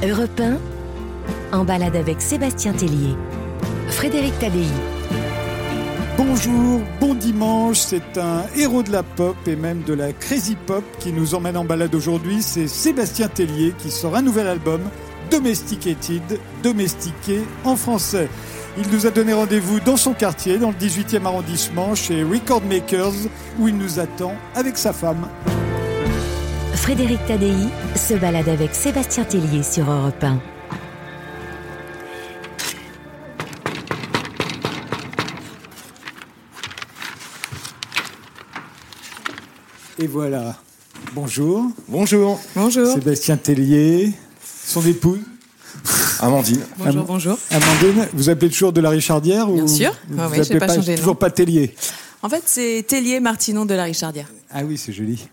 Europe 1, en balade avec Sébastien Tellier. Frédéric Tadei. Bonjour, bon dimanche, c'est un héros de la pop et même de la crazy pop qui nous emmène en balade aujourd'hui. C'est Sébastien Tellier qui sort un nouvel album, Domesticated, domestiqué en français. Il nous a donné rendez-vous dans son quartier, dans le 18e arrondissement, chez Record Makers, où il nous attend avec sa femme. Frédéric Tadei se balade avec Sébastien Tellier sur Europe 1. Et voilà. Bonjour. Bonjour. Bonjour. Sébastien Tellier, son épouse. Amandine. Bonjour, bonjour. Amandine, vous appelez toujours de la Richardière Bien ou sûr. Vous Ah oui, appelez j'ai pas pas, changé de toujours nom. pas Tellier? En fait, c'est Tellier Martinon de la Richardière. Ah oui, c'est joli.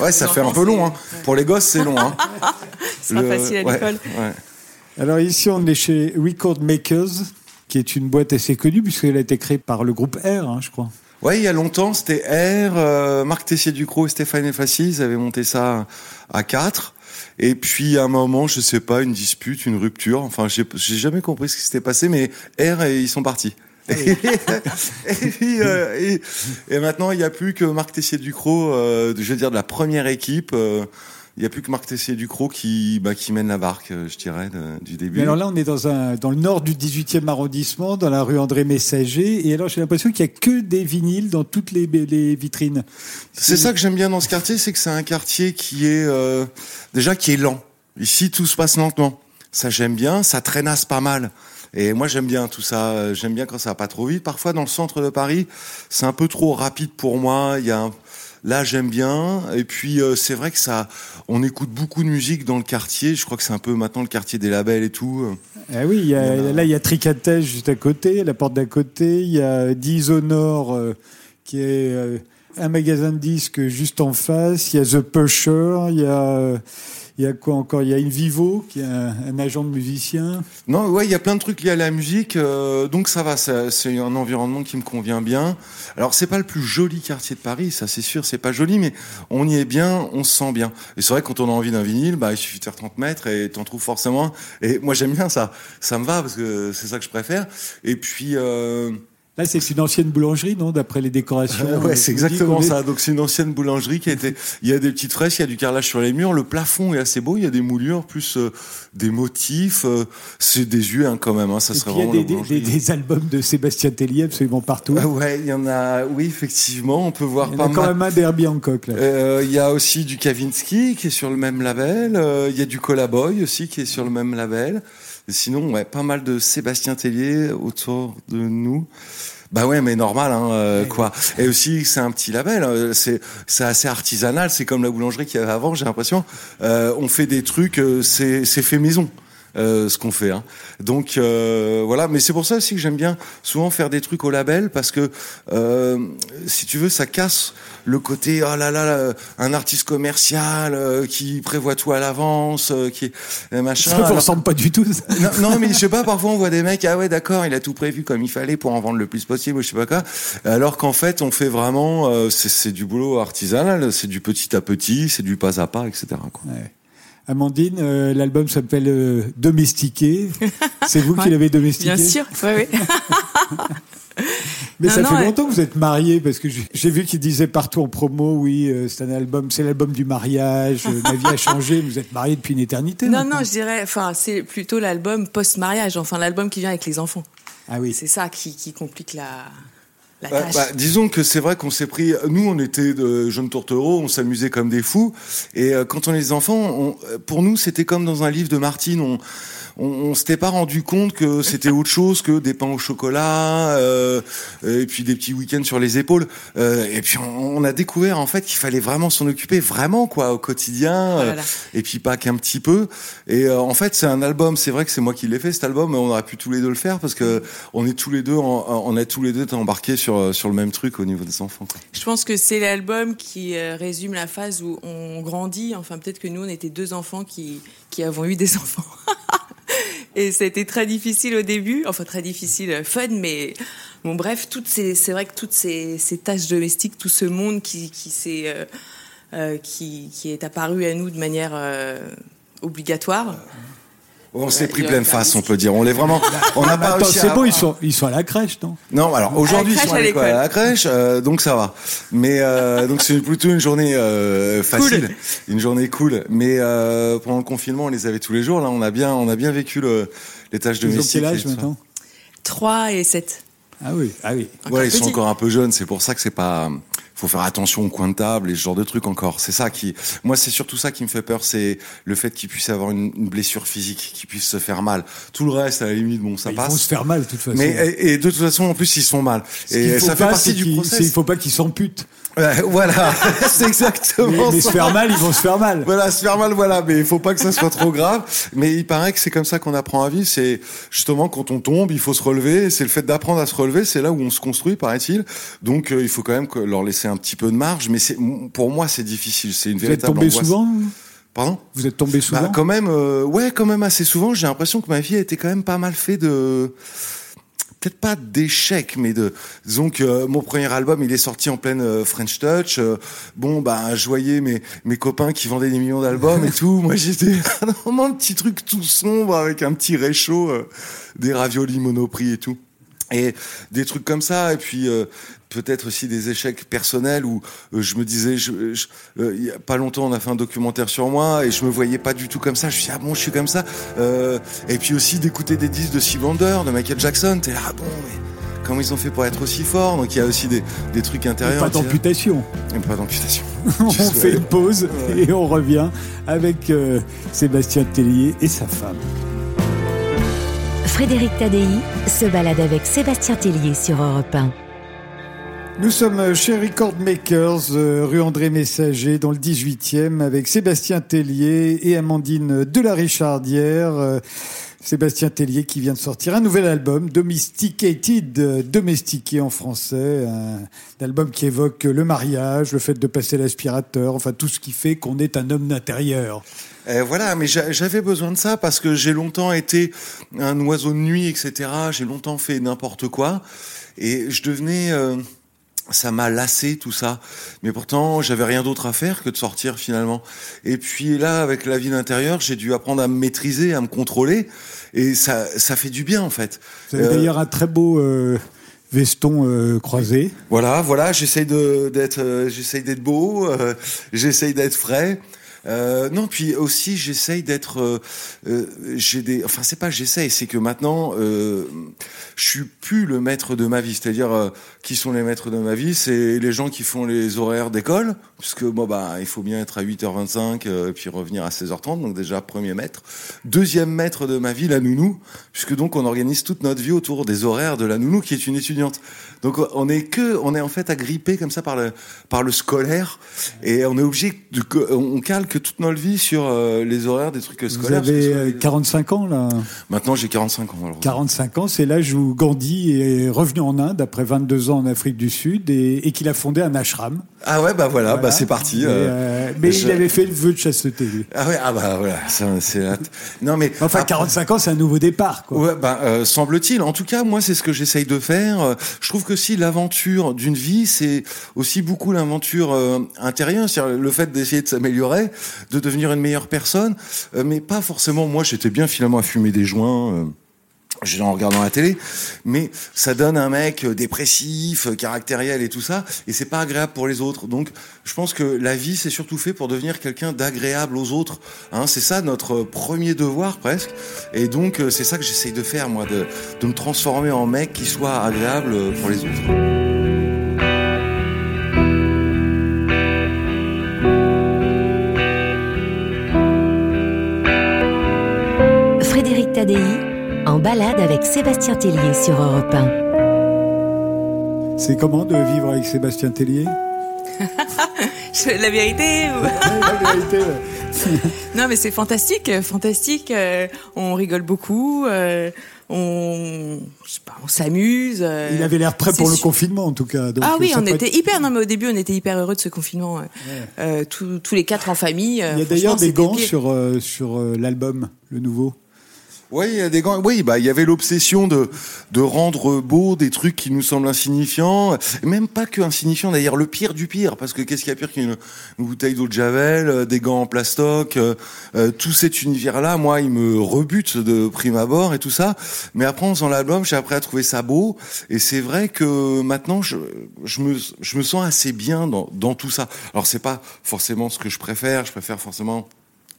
Ouais, ça fait un peu long. Hein. c'est- Pour les gosses, c'est long. Hein. Ce sera Le- facile à l'école. ouais. Alors ici, on est chez Record Makers, qui est une boîte assez connue puisqu'elle a été créée par le groupe R, hein, je crois. Ouais, il y a longtemps, c'était R, euh, Marc Tessier-Ducrot et Stéphane Efassi, ils avaient monté ça à quatre. Et puis, à un moment, je sais pas, une dispute, une rupture. Enfin, j'ai j'ai jamais compris ce qui s'était passé, mais R, et ils sont partis. Et, et puis, euh, et, et maintenant, il n'y a plus que Marc Tessier-Ducrot, euh, je veux dire, de la première équipe. euh, il n'y a plus que Marc Tessier-Ducrot qui, bah, qui mène la barque, je dirais, de- du début. Mais alors là, on est dans, un, dans le nord du 18e arrondissement, dans la rue André Messager. Et alors, j'ai l'impression qu'il y a que des vinyles dans toutes les, les vitrines. C'est ça que j'aime bien dans ce quartier, c'est que c'est un quartier qui est déjà qui est lent. Ici, tout se passe lentement. Ça j'aime bien, ça traînasse pas mal. Et moi j'aime bien tout ça. J'aime bien quand ça va pas trop vite. Parfois dans le centre de Paris, c'est un peu trop rapide pour moi. Il y a un- là j'aime bien. Et puis euh, c'est vrai que ça, on écoute beaucoup de musique dans le quartier. Je crois que c'est un peu maintenant le quartier des labels et tout. Ah oui, il y a, là, il y a Tricatège juste à côté, la porte d'à côté. Il y a Dishonour, euh, qui est euh, un magasin de disques juste en face. Il y a The Pusher. Il y a, il y a quoi encore? Il y a Invivo, qui est un, agent de musicien. Non, ouais, il y a plein de trucs liés à la musique, euh, donc ça va, c'est un environnement qui me convient bien. Alors c'est pas le plus joli quartier de Paris, ça c'est sûr, c'est pas joli, mais on y est bien, on se sent bien. Et c'est vrai quand on a envie d'un vinyle, bah il suffit de faire 30 mètres et t'en trouves forcément. Et moi j'aime bien ça, ça me va parce que c'est ça que je préfère. Et puis euh, Là, c'est une ancienne boulangerie, non D'après les décorations. ouais, euh, c'est exactement ça. Donc c'est une ancienne boulangerie qui a été. Il y a des petites fresques, il y a du carrelage sur les murs. Le plafond est assez beau. Il y a des moulures, plus euh, des motifs. euh, c'est des yeux hein, quand même. Hein, ça Et serait puis, il y a vraiment des, des- des- albums de Sébastien Tellier absolument partout. Ah ouais, il y en a. Oui, effectivement, on peut voir Il y en pas a quand mal. même un d'Herbie Hancock. Là. Euh, Il y a aussi du Kavinsky qui est sur le même label. Euh, Il y a du Colaboy aussi qui est sur le même label. Sinon, ouais, pas mal de Sébastien Tellier autour de nous. Bah ouais, mais normal, hein, euh, quoi. Et aussi, c'est un petit label. euh, C'est c'est assez artisanal. C'est comme la boulangerie qu'il y avait avant. J'ai l'impression. Euh, on fait des trucs. euh, c'est c'est fait maison. Euh, ce qu'on fait. Hein. Donc euh, voilà, mais c'est pour ça aussi que j'aime bien souvent faire des trucs au label parce que euh, si tu veux, ça casse le côté oh là là, là, un artiste commercial euh, qui prévoit tout à l'avance, euh, qui est machin. Ça ne Alors- ressemble pas du tout. ça. non, non, mais je sais pas, parfois on voit des mecs, ah ouais, d'accord, il a tout prévu comme il fallait pour en vendre le plus possible, ou je sais pas quoi. Alors qu'en fait, on fait vraiment, euh, c'est c'est du boulot artisanal, c'est du petit à petit, c'est du pas à pas, etc. Quoi. Ouais. Amandine, euh, l'album s'appelle euh, Domestiqué. C'est vous qui l'avez domestiqué Bien sûr. Oui, oui. Mais Non, ça non, fait ouais. longtemps que vous êtes mariés parce que j'ai vu qu'il disait partout en promo, oui, euh, c'est un album, c'est l'album du mariage. euh, ma vie a changé. Vous êtes mariés depuis une éternité. Non, maintenant. non, je dirais, enfin, c'est plutôt l'album post-mariage, enfin, l'album qui vient avec les enfants. Ah oui. C'est ça qui, qui complique la, la Bah, tâche. bah, disons que c'est vrai qu'on s'est pris. Nous, on était de jeunes tourtereaux, on s'amusait comme des fous. Et euh, quand on est des enfants, on- euh, pour nous, c'était comme dans un livre de Martine. On, on, on s'était pas rendu compte que c'était autre chose que des pains au chocolat euh, et puis des petits week-ends sur les épaules. Euh, et puis on, on a découvert en fait qu'il fallait vraiment s'en occuper vraiment quoi au quotidien. euh, Voilà. et puis pas qu'un petit peu. Et euh, en fait, c'est un album. C'est vrai que c'est moi qui l'ai fait cet album, mais on aurait pu tous les deux le faire parce que on est tous les deux, en- on a tous les deux été embarqués sur sur le même truc au niveau des enfants. quoi. Je pense que c'est l'album qui euh, résume la phase où on grandit. Enfin, peut-être que nous, on était deux enfants qui, qui avons eu des enfants. Et c'était très difficile au début, enfin très difficile, fun, mais bon bref, toutes ces, c'est vrai que toutes ces, ces tâches domestiques, tout ce monde qui, qui s'est, euh, euh, qui, qui est apparu à nous de manière euh, obligatoire, On s'est pris pleine face, on peut dire. On est vraiment. On n'a pas c'est bon, ils sont, ils sont à la crèche, non? Non, alors aujourd'hui ils sont à l'école, la crèche, euh, donc ça va. Mais euh, donc c'est plutôt une journée euh, facile, une journée cool. Mais euh, pendant le confinement, on les avait tous les jours. Là, on a bien, on a bien vécu le, les tâches Ils ont domestiques. quel et âge maintenant? 3 et 7. Ah oui, ah oui. Ouais, ils sont encore un peu jeunes. C'est pour ça que c'est pas. Faut faire attention au coin de table et ce genre de trucs encore. C'est ça qui. Moi, c'est surtout ça qui me fait peur, c'est le fait qu'ils puissent avoir une, une blessure physique, qu'ils puissent se faire mal. Tout le reste, à la limite, bon, ça Ils passe. vont se faire mal, de toute façon. Mais et, et de toute façon, en plus, ils se font mal. Ce qu'il Et ça fait partie du process. Il faut pas qu'ils s'amputent. Ouais, voilà, c'est Mais, exactement mais ça. se faire mal, ils vont se faire mal. Voilà, se faire mal, voilà, mais il faut pas que ça soit trop grave. Mais il paraît que c'est comme ça qu'on apprend à vivre. C'est justement quand on tombe, il faut se relever. C'est le fait d'apprendre à se relever, c'est là où on se construit, paraît-il. Donc euh, il faut quand même leur laisser un petit peu de marge. Mais c'est pour moi, c'est difficile. C'est une Vous êtes tombé angoisse. souvent Pardon? Vous êtes tombé souvent? bah, quand même, euh, ouais, quand même assez souvent. J'ai l'impression que ma vie a été quand même pas mal fait de, peut-être pas d'échecs, mais de, disons que euh, mon premier album, il est sorti en pleine euh, French Touch. Euh, bon, bah, je voyais mes mes copains qui vendaient des millions d'albums et tout. Moi, j'étais vraiment un petit truc tout sombre avec un petit réchaud, euh, des raviolis Monoprix et tout. Et des trucs comme ça, et puis euh, peut-être aussi des échecs personnels où euh, je me disais, je, je- euh, il y a pas longtemps, on a fait un documentaire sur moi et je me voyais pas du tout comme ça. Je me suis dit, ah bon, je suis comme ça. Et puis aussi d'écouter des disques de Steve Wonder, de Michael Jackson. T'es là, ah bon, mais comment ils ont fait pour être aussi forts? Donc il y a aussi des, des trucs Et intérieurs. Pas d'amputation. Pas d'amputation. on fait une pause Ouais. et on revient avec Sébastien Tellier et sa femme. Frédéric Tadei se balade avec Sébastien Tellier sur Europe 1. Nous sommes chez Record Makers, euh, rue André Messager, dans le 18e, avec Sébastien Tellier et Amandine de la Richardière. Euh, Sébastien Tellier qui vient de sortir un nouvel album, Domesticated, euh, domestiqué en français, un, album qui évoque le mariage, le fait de passer l'aspirateur, enfin tout ce qui fait qu'on est un homme d'intérieur. Euh, voilà, mais j'a- j'avais besoin de ça parce que j'ai longtemps été un oiseau de nuit, etc. J'ai longtemps fait n'importe quoi et je devenais, euh, ça m'a lassé tout ça. Mais pourtant, j'avais rien d'autre à faire que de sortir finalement. Et puis là, avec la vie d'intérieur, j'ai dû apprendre à me maîtriser, à me contrôler et ça, ça fait du bien en fait. Vous avez Euh, d'ailleurs un très beau euh, veston euh, croisé. Voilà, voilà, j'essaye d'être, euh, j'essaye d'être beau, euh, j'essaye d'être frais. Euh, non, puis aussi j'essaye d'être, euh, euh, j'ai des, enfin c'est pas j'essaye, c'est que maintenant euh, je suis plus le maître de ma vie. C'est-à-dire euh, qui sont les maîtres de ma vie, c'est les gens qui font les horaires d'école, puisque bon bah il faut bien être à 8h25 euh, et puis revenir à 16h30, donc déjà premier maître. Deuxième maître de ma vie, la nounou, puisque donc on organise toute notre vie autour des horaires de la nounou qui est une étudiante. Donc on est que, on est en fait agrippé comme ça par le par le scolaire et on est obligé de, on calque toute notre vie sur euh, les horaires des trucs Vous scolaires. que avez soit euh, les- 45 ans là. Maintenant j'ai 45 ans. malheureusement. 45 ans, c'est l'âge où Gandhi est revenu en Inde après 22 ans en Afrique du Sud et, et qu'il a fondé un ashram. Ah ouais bah voilà, Voilà. bah c'est parti. Mais, euh. euh, mais je- il avait fait le vœu de chasteté. lui. Ah ouais ah bah voilà, c'est non mais Enfin, après- 45 ans, c'est un nouveau départ. Quoi. Ouais, ben, euh, semble-t-il. En tout cas, moi, c'est ce que j'essaye de faire. Euh, Je trouve que si l'aventure d'une vie, c'est aussi beaucoup l'aventure euh, intérieure, c'est-à-dire le fait d'essayer de s'améliorer, de devenir une meilleure personne, euh, mais pas forcément. Moi, j'étais bien finalement à fumer des joints. Euh, en regardant la télé, mais ça donne un mec euh, dépressif, euh, caractériel et tout ça, et c'est pas agréable pour les autres. Donc, je pense que la vie, c'est surtout fait pour devenir quelqu'un d'agréable aux autres. Hein, c'est ça notre premier devoir presque. Et donc, euh, c'est ça que j'essaye de faire, moi, de, de me transformer en mec qui soit agréable euh, pour les autres. Frédéric Tadei en balade avec Sébastien Tellier sur Europe 1. C'est comment de vivre avec Sébastien Tellier? La vérité La. Non, mais c'est fantastique, fantastique. euh, on rigole beaucoup, euh, on, je sais pas, on s'amuse. euh, Il avait l'air prêt pour le confinement, en tout cas. donc, Ah oui, on était être- hyper. Non, mais au début, on était hyper heureux de ce confinement. euh, tous, tous les quatre en famille. Il y a d'ailleurs des gants sur, euh, sur l'album, le nouveau. Oui, il y a des gants. Oui, bah il y avait l'obsession de de rendre beau des trucs qui nous semblent insignifiants, et même pas que insignifiants. D'ailleurs, le pire du pire, parce que qu'est-ce qu'il y a pire qu'une bouteille d'eau de javel, euh, des gants en plastoc, euh, euh, tout cet univers-là, moi, il me rebute de prime abord et tout ça. Mais après, en faisant l'album, j'ai appris à trouver ça beau, et c'est vrai que maintenant, je je me je me sens assez bien dans dans tout ça. Alors c'est pas forcément ce que je préfère. Je préfère forcément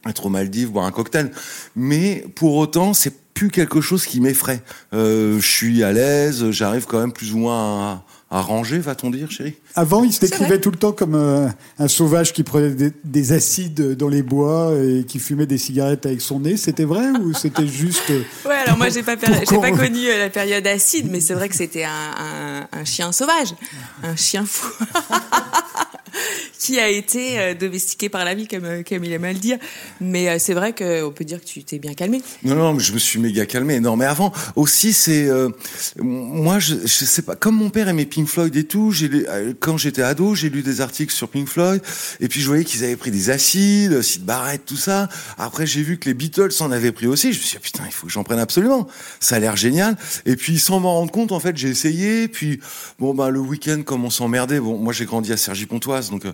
être aux Maldives, boire un cocktail. Mais pour autant, c'est plus quelque chose qui m'effraie. Euh, je suis à l'aise, j'arrive quand même plus ou moins à, à ranger, va-t-on dire, chérie? Avant, il se décrivait tout le temps comme euh, un sauvage qui prenait des, des, acides dans les bois et qui fumait des cigarettes avec son nez. C'était vrai ou c'était juste euh, Ouais, alors moi j'ai pas j'ai pas connu euh, la période acide, mais c'est vrai que c'était un, un, un, chien sauvage, un chien fou. qui a été euh, domestiqué par la vie, comme, euh, comme il aime à le dire. Mais euh, c'est vrai qu'on peut dire que tu t'es bien calmé. Non, non, je me suis méga calmé. Non, mais avant aussi, c'est moi, je, je sais pas. Comme mon père aimait Pink Floyd et tout, quand j'étais ado, j'ai lu des articles sur Pink Floyd, et puis je voyais qu'ils avaient pris des acides, Sid Barrett, tout ça. Après, j'ai vu que les Beatles en avaient pris aussi. Je me suis dit putain, il faut que j'en prenne absolument. Ça a l'air génial. Et puis sans m'en rendre compte, en fait, j'ai essayé. Puis bon, bah le week-end, comme on s'emmerdait. Bon, moi j'ai grandi à Sergi Donc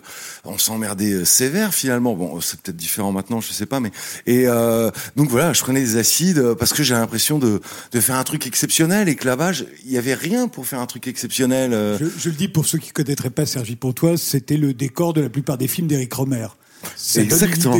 on s'emmerdait sévère finalement. Bon, c'est peut-être différent maintenant, je sais pas, mais et euh, donc voilà, je prenais des acides parce que j'ai l'impression de, de faire un truc exceptionnel et que là-bas, il y avait rien pour faire un truc exceptionnel. euh. je, je le dis pour ceux qui connaîtraient pas Sergi Pontoise, c'était le décor de la plupart des films d'Éric Romer. Une Exactement.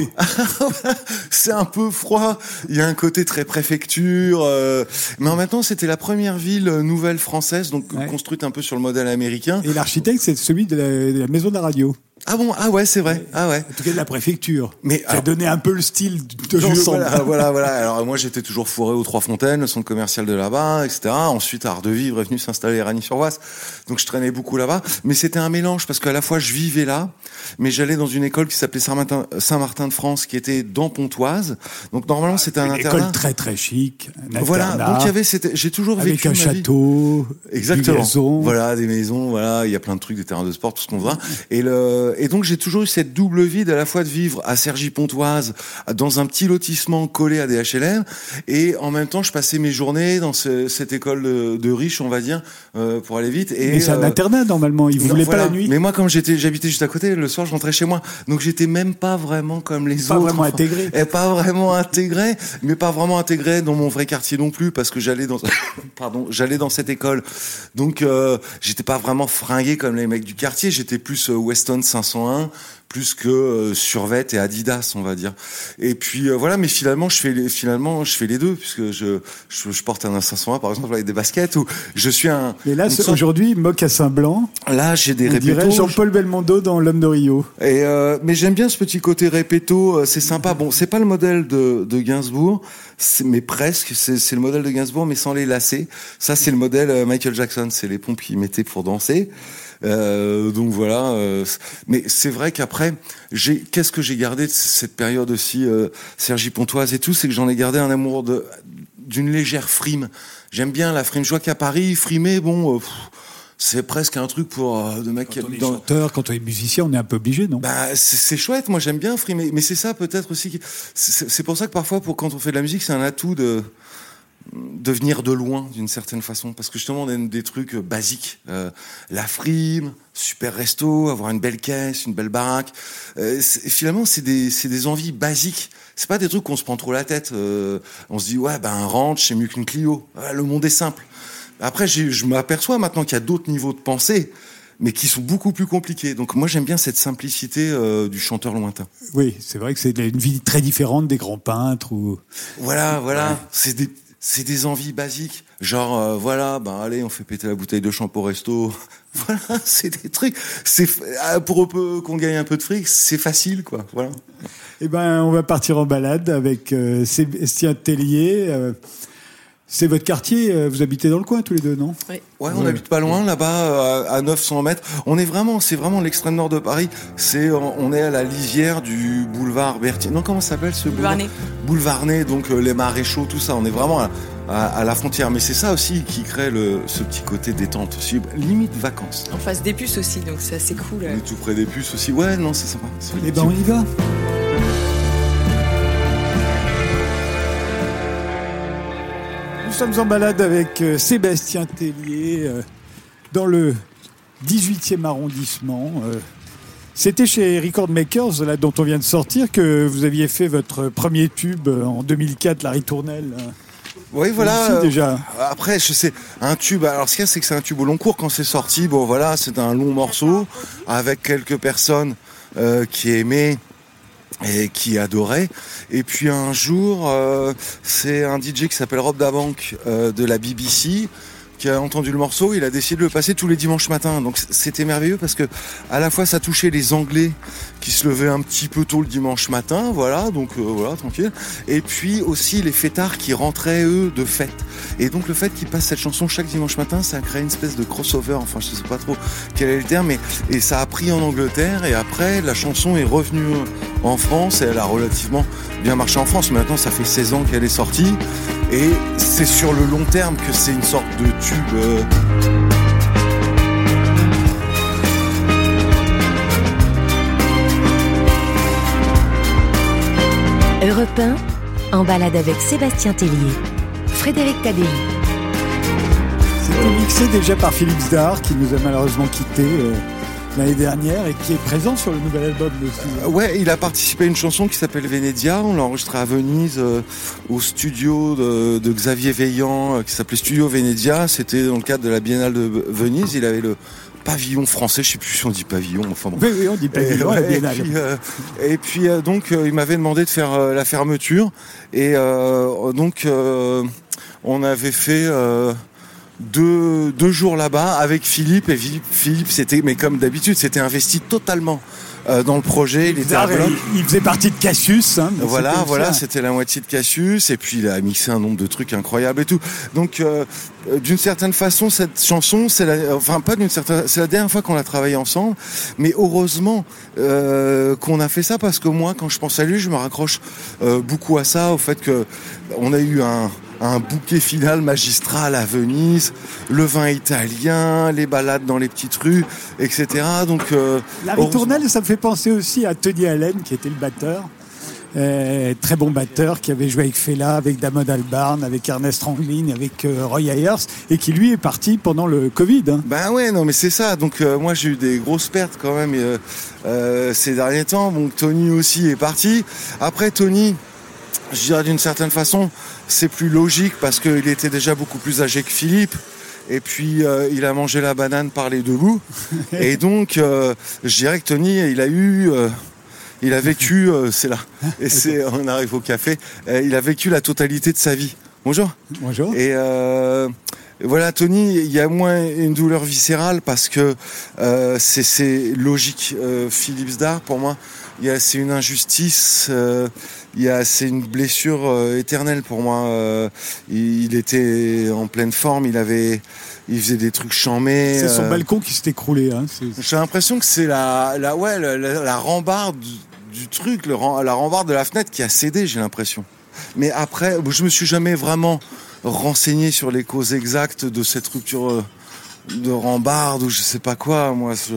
c'est un peu froid. Il y a un côté très préfecture, euh, mais en même temps, c'était la première ville euh, nouvelle française, donc Ouais. construite un peu sur le modèle américain. Et l'architecte, c'est celui de la, de la maison de la radio. Ah bon Ah ouais, c'est vrai. Ah ouais. En tout cas, de la préfecture. Mais ça donnait un peu le style de l'ensemble. Voilà, voilà, voilà. Alors moi, j'étais toujours fourré aux Trois Fontaines, le centre commercial de là-bas, etc. Ensuite, Art de Vivre est venu s'installer à Ragny-sur-Oise, donc je traînais beaucoup là-bas. Mais c'était un mélange parce qu'à la fois je vivais là, mais j'allais dans une école qui s'appelait Saint-Martin, de France, qui était dans Pontoise. Donc normalement, c'était un Une internat. école très très chic. Un Voilà. Donc il y avait, j'ai toujours avec vécu un ma vie. château, Exactement. du gazon. Voilà, des maisons, voilà, il y a plein de trucs, des terrains de sport, tout ce qu'on voit. Et le, et donc j'ai toujours eu cette double vie à la fois de vivre à Cergy-Pontoise, dans un petit lotissement collé à des HLM, et en même temps je passais mes journées dans ce- cette école de, de riches, on va dire, euh, pour aller vite. Et Mais c'est un euh, internat normalement. Il non, voulait voilà. pas la nuit. Mais moi, comme j'étais, j'habitais juste à côté, le soir, je rentrais chez moi. Donc, j'étais même pas vraiment comme les Pas autres. vraiment intégré. Et pas vraiment intégré, mais pas vraiment intégré dans mon vrai quartier non plus, parce que j'allais dans, pardon, j'allais dans cette école. Donc, euh, j'étais pas vraiment fringué comme les mecs du quartier. J'étais plus euh, Weston 501, plus que euh, Survet et Adidas, on va dire. Et puis euh, voilà, mais finalement, je fais les, finalement, je fais les deux, puisque je, je, je porte un 501 par exemple avec des baskets, ou je suis un. Mais là, sorte- aujourd'hui, mocassin blanc. là, j'ai des répétos. Jean-Paul Belmondo dans L'homme de Rio. Et euh, mais j'aime bien ce petit côté répéto, euh, c'est sympa. Bon, c'est pas le modèle de, de Gainsbourg, mais presque. C'est le modèle de Gainsbourg, mais sans les lacets. Ça, c'est le modèle Michael Jackson. C'est les pompes qu'il mettait pour danser. Euh, donc voilà. euh, mais c'est vrai qu'après, j'ai qu'est-ce que j'ai gardé de cette période aussi, euh, Sergi Pontoise et tout, c'est que j'en ai gardé un amour de d'une légère frime. J'aime bien la frime. Je vois qu'à Paris, frimer, bon. pff, c'est presque un truc pour euh, de mecs qui Quand on est dans, chanteur, quand on est musicien, on est un peu obligé, non? Bah, c'est c'est chouette, moi j'aime bien frimer, mais c'est ça peut-être aussi. qui- C'est c'est pour ça que parfois, pour quand on fait de la musique, c'est un atout de de venir de loin d'une certaine façon, parce que justement on aime des trucs euh, basiques, Euh, la frime, super resto, avoir une belle caisse, une belle baraque. Euh, finalement, c'est des c'est des envies basiques. C'est pas des trucs qu'on se prend trop la tête. Euh, on se dit ouais, ben un ranch c'est mieux qu'une Clio. Ouais, le monde est simple. Après, je m'aperçois maintenant qu'il y a d'autres niveaux de pensée, mais qui sont beaucoup plus compliqués. Donc moi, j'aime bien cette simplicité euh, du chanteur lointain. Oui, c'est vrai que c'est une vie très différente des grands peintres ou. Voilà, voilà. C'est des c'est des envies basiques. Genre, euh, voilà, ben allez, on fait péter la bouteille de champ au resto. Voilà, c'est des trucs. C'est ah, pour peu qu'on gagne un peu de fric, c'est facile, quoi. Voilà. Eh ben, on va partir en balade avec euh, Sébastien Tellier. euh, c'est votre quartier, euh, vous habitez dans le coin tous les deux, non? Oui. Ouais, on habite pas loin là-bas, à à 900 mètres. On est vraiment, c'est vraiment l'extrême nord de Paris. C'est, on est à la lisière du boulevard Berthier. Non, comment ça s'appelle ce Boulevard boulevard Boulevard Ney, donc euh, les maréchaux, tout ça. On est vraiment à, à- à la frontière. Mais c'est ça aussi qui crée le, ce petit côté détente aussi, limite vacances. En face des puces aussi, donc c'est assez cool. On est tout près des puces aussi. Ouais, non, c'est sympa. Eh ben, on y va. Sommes en balade avec euh, Sébastien Tellier euh, dans le 18e arrondissement. Euh, C'était chez Record Makers, là, dont on vient de sortir, que vous aviez fait votre premier tube en 2004, la ritournelle. Oui, voilà. Déjà. Après, je sais, un tube. Alors, ce qu'il y a, c'est que c'est un tube au long cours. Quand c'est sorti, bon, voilà, c'est un long morceau avec quelques personnes euh, qui aimaient et qui adoraient. Et puis un jour, euh, c'est un DJ qui s'appelle Rob Dabank euh, de la BBC qui a entendu le morceau, il a décidé de le passer tous les dimanches matins. Donc c'était merveilleux parce que à la fois ça touchait les Anglais qui se levaient un petit peu tôt le dimanche matin, voilà, donc euh, voilà, tranquille. Et puis aussi les fêtards qui rentraient eux de fête. Et donc le fait qu'ils passent cette chanson chaque dimanche matin, ça a créé une espèce de crossover. Enfin, je sais pas trop quel est le terme, mais et ça a pris en Angleterre. Et après, la chanson est revenue en France et elle a relativement bien marché en France. Maintenant, ça fait 16 ans qu'elle est sortie. Et c'est sur le long terme que c'est une sorte de tube. euh, Europe 1, en balade avec Sébastien Tellier. Frédéric Tadei. C'était mixé déjà par Philippe Zdar, qui nous a malheureusement quittés euh, l'année dernière et qui est présent sur le nouvel album aussi. Euh, Ouais, il a participé à une chanson qui s'appelle Venedia. On l'a enregistrée à Venise, euh, au studio de, de Xavier Veillant, euh, qui s'appelait Studio Venedia. C'était dans le cadre de la Biennale de Venise. Il avait le pavillon français. Je sais plus si on dit pavillon. Enfin bon. Oui, oui, on dit pas Et, ouais, puis, euh, et puis, euh, donc euh, il m'avait demandé de faire la fermeture et donc on avait fait deux, deux jours là-bas avec Philippe et Philippe, Philippe c'était mais comme d'habitude c'était investi totalement euh, dans le projet il était à Zdar, bloc. il, faisait partie de Cassius. hein, Voilà, c'était voilà, c'était la moitié de Cassius, et puis il a mixé un nombre de trucs incroyables et tout. Donc, euh, euh, d'une certaine façon, cette chanson, c'est la, enfin pas d'une certaine, c'est la dernière fois qu'on a travaillé ensemble, mais heureusement euh, qu'on a fait ça parce que moi, quand je pense à lui, je me raccroche beaucoup à ça, au fait que on a eu un un bouquet final magistral à Venise, le vin italien, les balades dans les petites rues, etc. Donc, euh, La ritournelle, ça me fait penser aussi à Tony Allen, qui était le batteur. Euh, très bon batteur, qui avait joué avec Fela, avec Damon Albarn, avec Ernest Ranglin, avec euh, Roy Ayers, et qui lui est parti pendant le Covid. hein. Ben ouais, non mais c'est ça. Donc euh, moi j'ai eu des grosses pertes quand même ces derniers temps. Bon, Tony aussi est parti. Après Tony, je dirais d'une certaine façon, c'est plus logique parce qu'il était déjà beaucoup plus âgé que Philippe. Et puis euh, il a mangé la banane par les deux bouts. Et donc euh, je dirais que Tony, il a eu, euh, il a vécu, c'est là. Et c'est, on arrive au café. Il a vécu la totalité de sa vie. Bonjour. Bonjour. Et voilà, Tony, il y a moins une douleur viscérale parce que c'est- logique. Philippe Zdar, pour moi, c'est une injustice. Il y a- c'est une blessure euh, éternelle pour moi. Euh, il, il était en pleine forme. Il avait, il faisait des trucs chamés. C'est son euh, balcon qui s'est écroulé. Hein. J'ai l'impression que c'est la, la, ouais, la, la- la rambarde du, du truc, le, la rambarde de la fenêtre qui a cédé, j'ai l'impression. Mais après, je me suis jamais vraiment renseigné sur les causes exactes de cette rupture euh, de rambarde ou je sais pas quoi. Moi, je-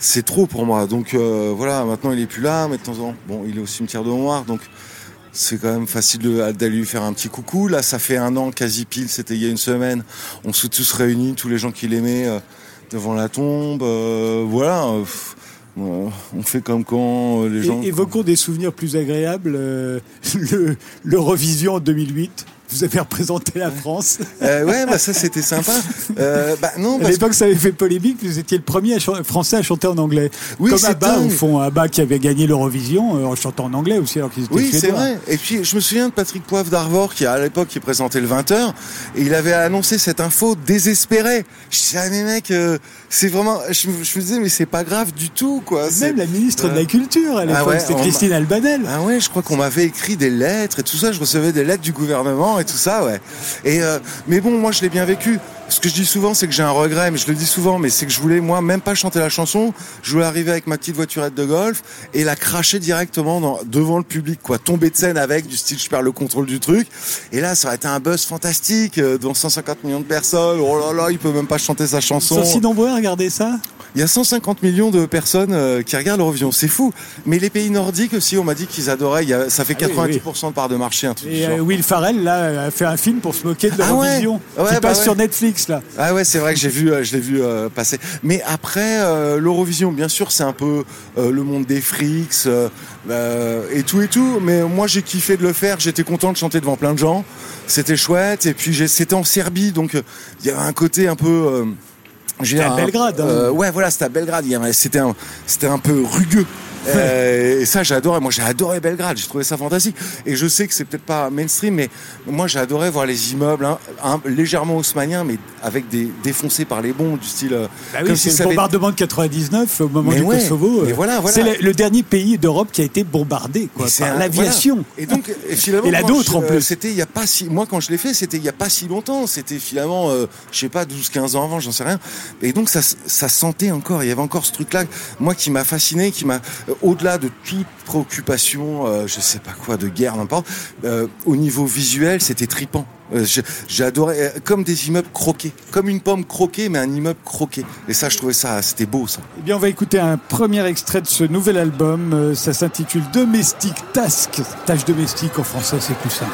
c'est trop pour moi. Donc euh, voilà, maintenant il est plus là, mais de temps en temps, bon, il est au cimetière de Montmartre, donc c'est quand même facile d'aller lui faire un petit coucou. Là, ça fait un an, quasi pile, c'était il y a une semaine. On s'est tous réunis, tous les gens qui l'aimaient, euh, devant la tombe. euh, voilà, euh, on fait comme quand euh, les gens. Et, évoquons des souvenirs plus agréables. euh, le, en 2008. Vous avez représenté la France. Euh, ouais, bah ça c'était sympa. Euh, bah non, À parce l'époque, ça avait fait polémique. Vous étiez le premier à français à chanter en anglais. Oui, Comme c'est Abba, au fond. Abba qui avait gagné l'Eurovision euh, en chantant en anglais aussi, alors qu'ils étaient Oui, c'est vrai. Et puis, je me souviens de Patrick Poivre d'Arvor, qui, à l'époque, qui présentait le 20h, et il avait annoncé cette info désespérée. Je disais, ah, mais mec, c'est vraiment, je, me- je me disais, mais c'est pas grave du tout, quoi. Même la ministre de la Culture à l'époque, ouais, c'était Christine Albanel. Ah ouais, je crois qu'on m'avait écrit des lettres et tout ça. Je recevais des lettres du gouvernement et tout ça, ouais. Et euh, mais bon, moi je l'ai bien vécu. Ce que je dis souvent, c'est que j'ai un regret, mais je le dis souvent, mais c'est que je voulais moi même pas chanter la chanson. Je voulais arriver avec ma petite voiturette de golf et la cracher directement devant le public, quoi. Tomber de scène avec du style, je perds le contrôle du truc. Et là, ça aurait été un buzz fantastique euh, devant 150 millions de personnes. Oh là là, il peut même pas chanter sa chanson. nombreux à regarder ça il y a 150 millions de personnes euh, qui regardent l'Eurovision. C'est fou. Mais les pays nordiques aussi, on m'a dit qu'ils adoraient. Il y a- ça fait Ah oui, 90% de part de marché, un truc du Et euh, Will Farrell, là, a fait un film pour se moquer de Ah ouais l'Eurovision. Ouais, qui bah passe ouais. sur Netflix, là. Ah ouais, c'est vrai que j'ai vu, euh, je l'ai vu euh, passer. Mais après, euh, l'Eurovision, bien sûr, c'est un peu le monde des frics et tout et tout. Mais moi, j'ai kiffé de le faire. J'étais content de chanter devant plein de gens. C'était chouette. Et puis, c'était en Serbie, donc il y avait un côté un peu. C'était à Belgrade, hein. euh, ouais, voilà, c'était à Belgrade. C'était un, c'était un peu rugueux. Euh, et ça, j'ai adoré. Moi, j'ai adoré Belgrade. J'ai trouvé ça fantastique. Et je sais que c'est peut-être pas mainstream, mais moi, j'ai adoré voir les immeubles hein, un- légèrement haussmanniens, mais avec des défoncés par les bombes, du style. euh, Bah oui, c'est si le avait- bombardement de 99 au moment Mais du ouais, Kosovo. mais euh, voilà, voilà. C'est le, le dernier pays d'Europe qui a été bombardé quoi, par l'aviation. voilà. Et donc, et finalement, Et la d'autres, en euh, plus. C'était il y a pas si, moi quand je l'ai fait, c'était il y a pas si longtemps. C'était finalement, euh, je sais pas, 12, 15 ans avant, j'en sais rien. Et donc ça, ça sentait encore. Il y avait encore ce truc-là, moi qui m'a fasciné, qui m'a, euh, au-delà de toute préoccupation, euh, je sais pas quoi, de guerre, n'importe. euh, au niveau visuel, c'était tripant. Euh, J'ai adoré, euh, comme des immeubles croqués, comme une pomme croquée, mais un immeuble croqué. Et ça, je trouvais ça, c'était beau, ça. Eh bien, on va écouter un premier extrait de ce nouvel album. Euh, Ça s'intitule Domestic Task. Tâche domestique en français, c'est plus simple.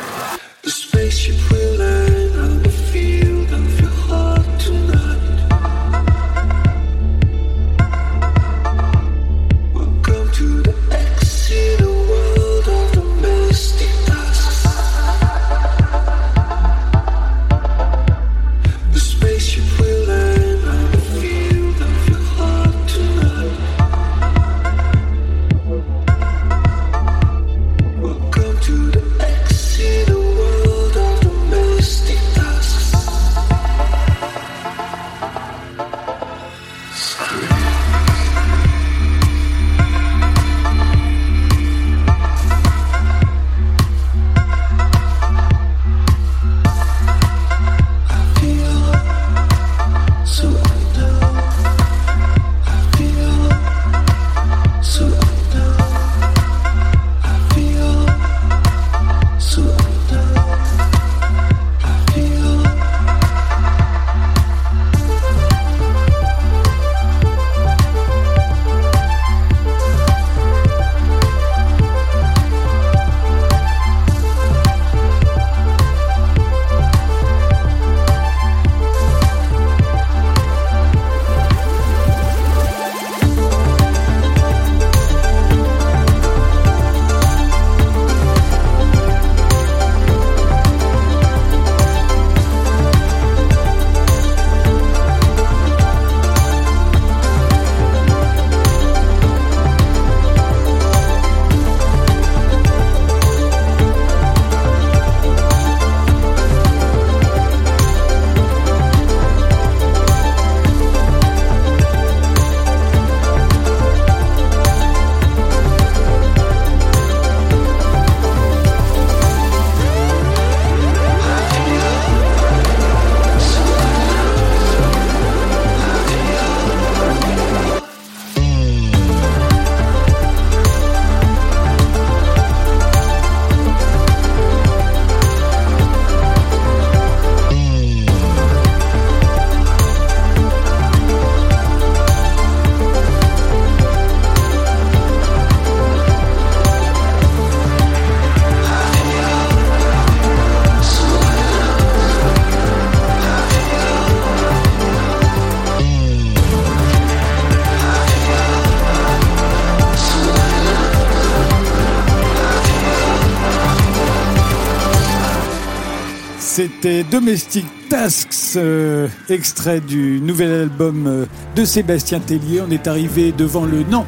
C'était Domestic Tasks, euh, extrait du nouvel album euh, de Sébastien Tellier. On est arrivé devant le non.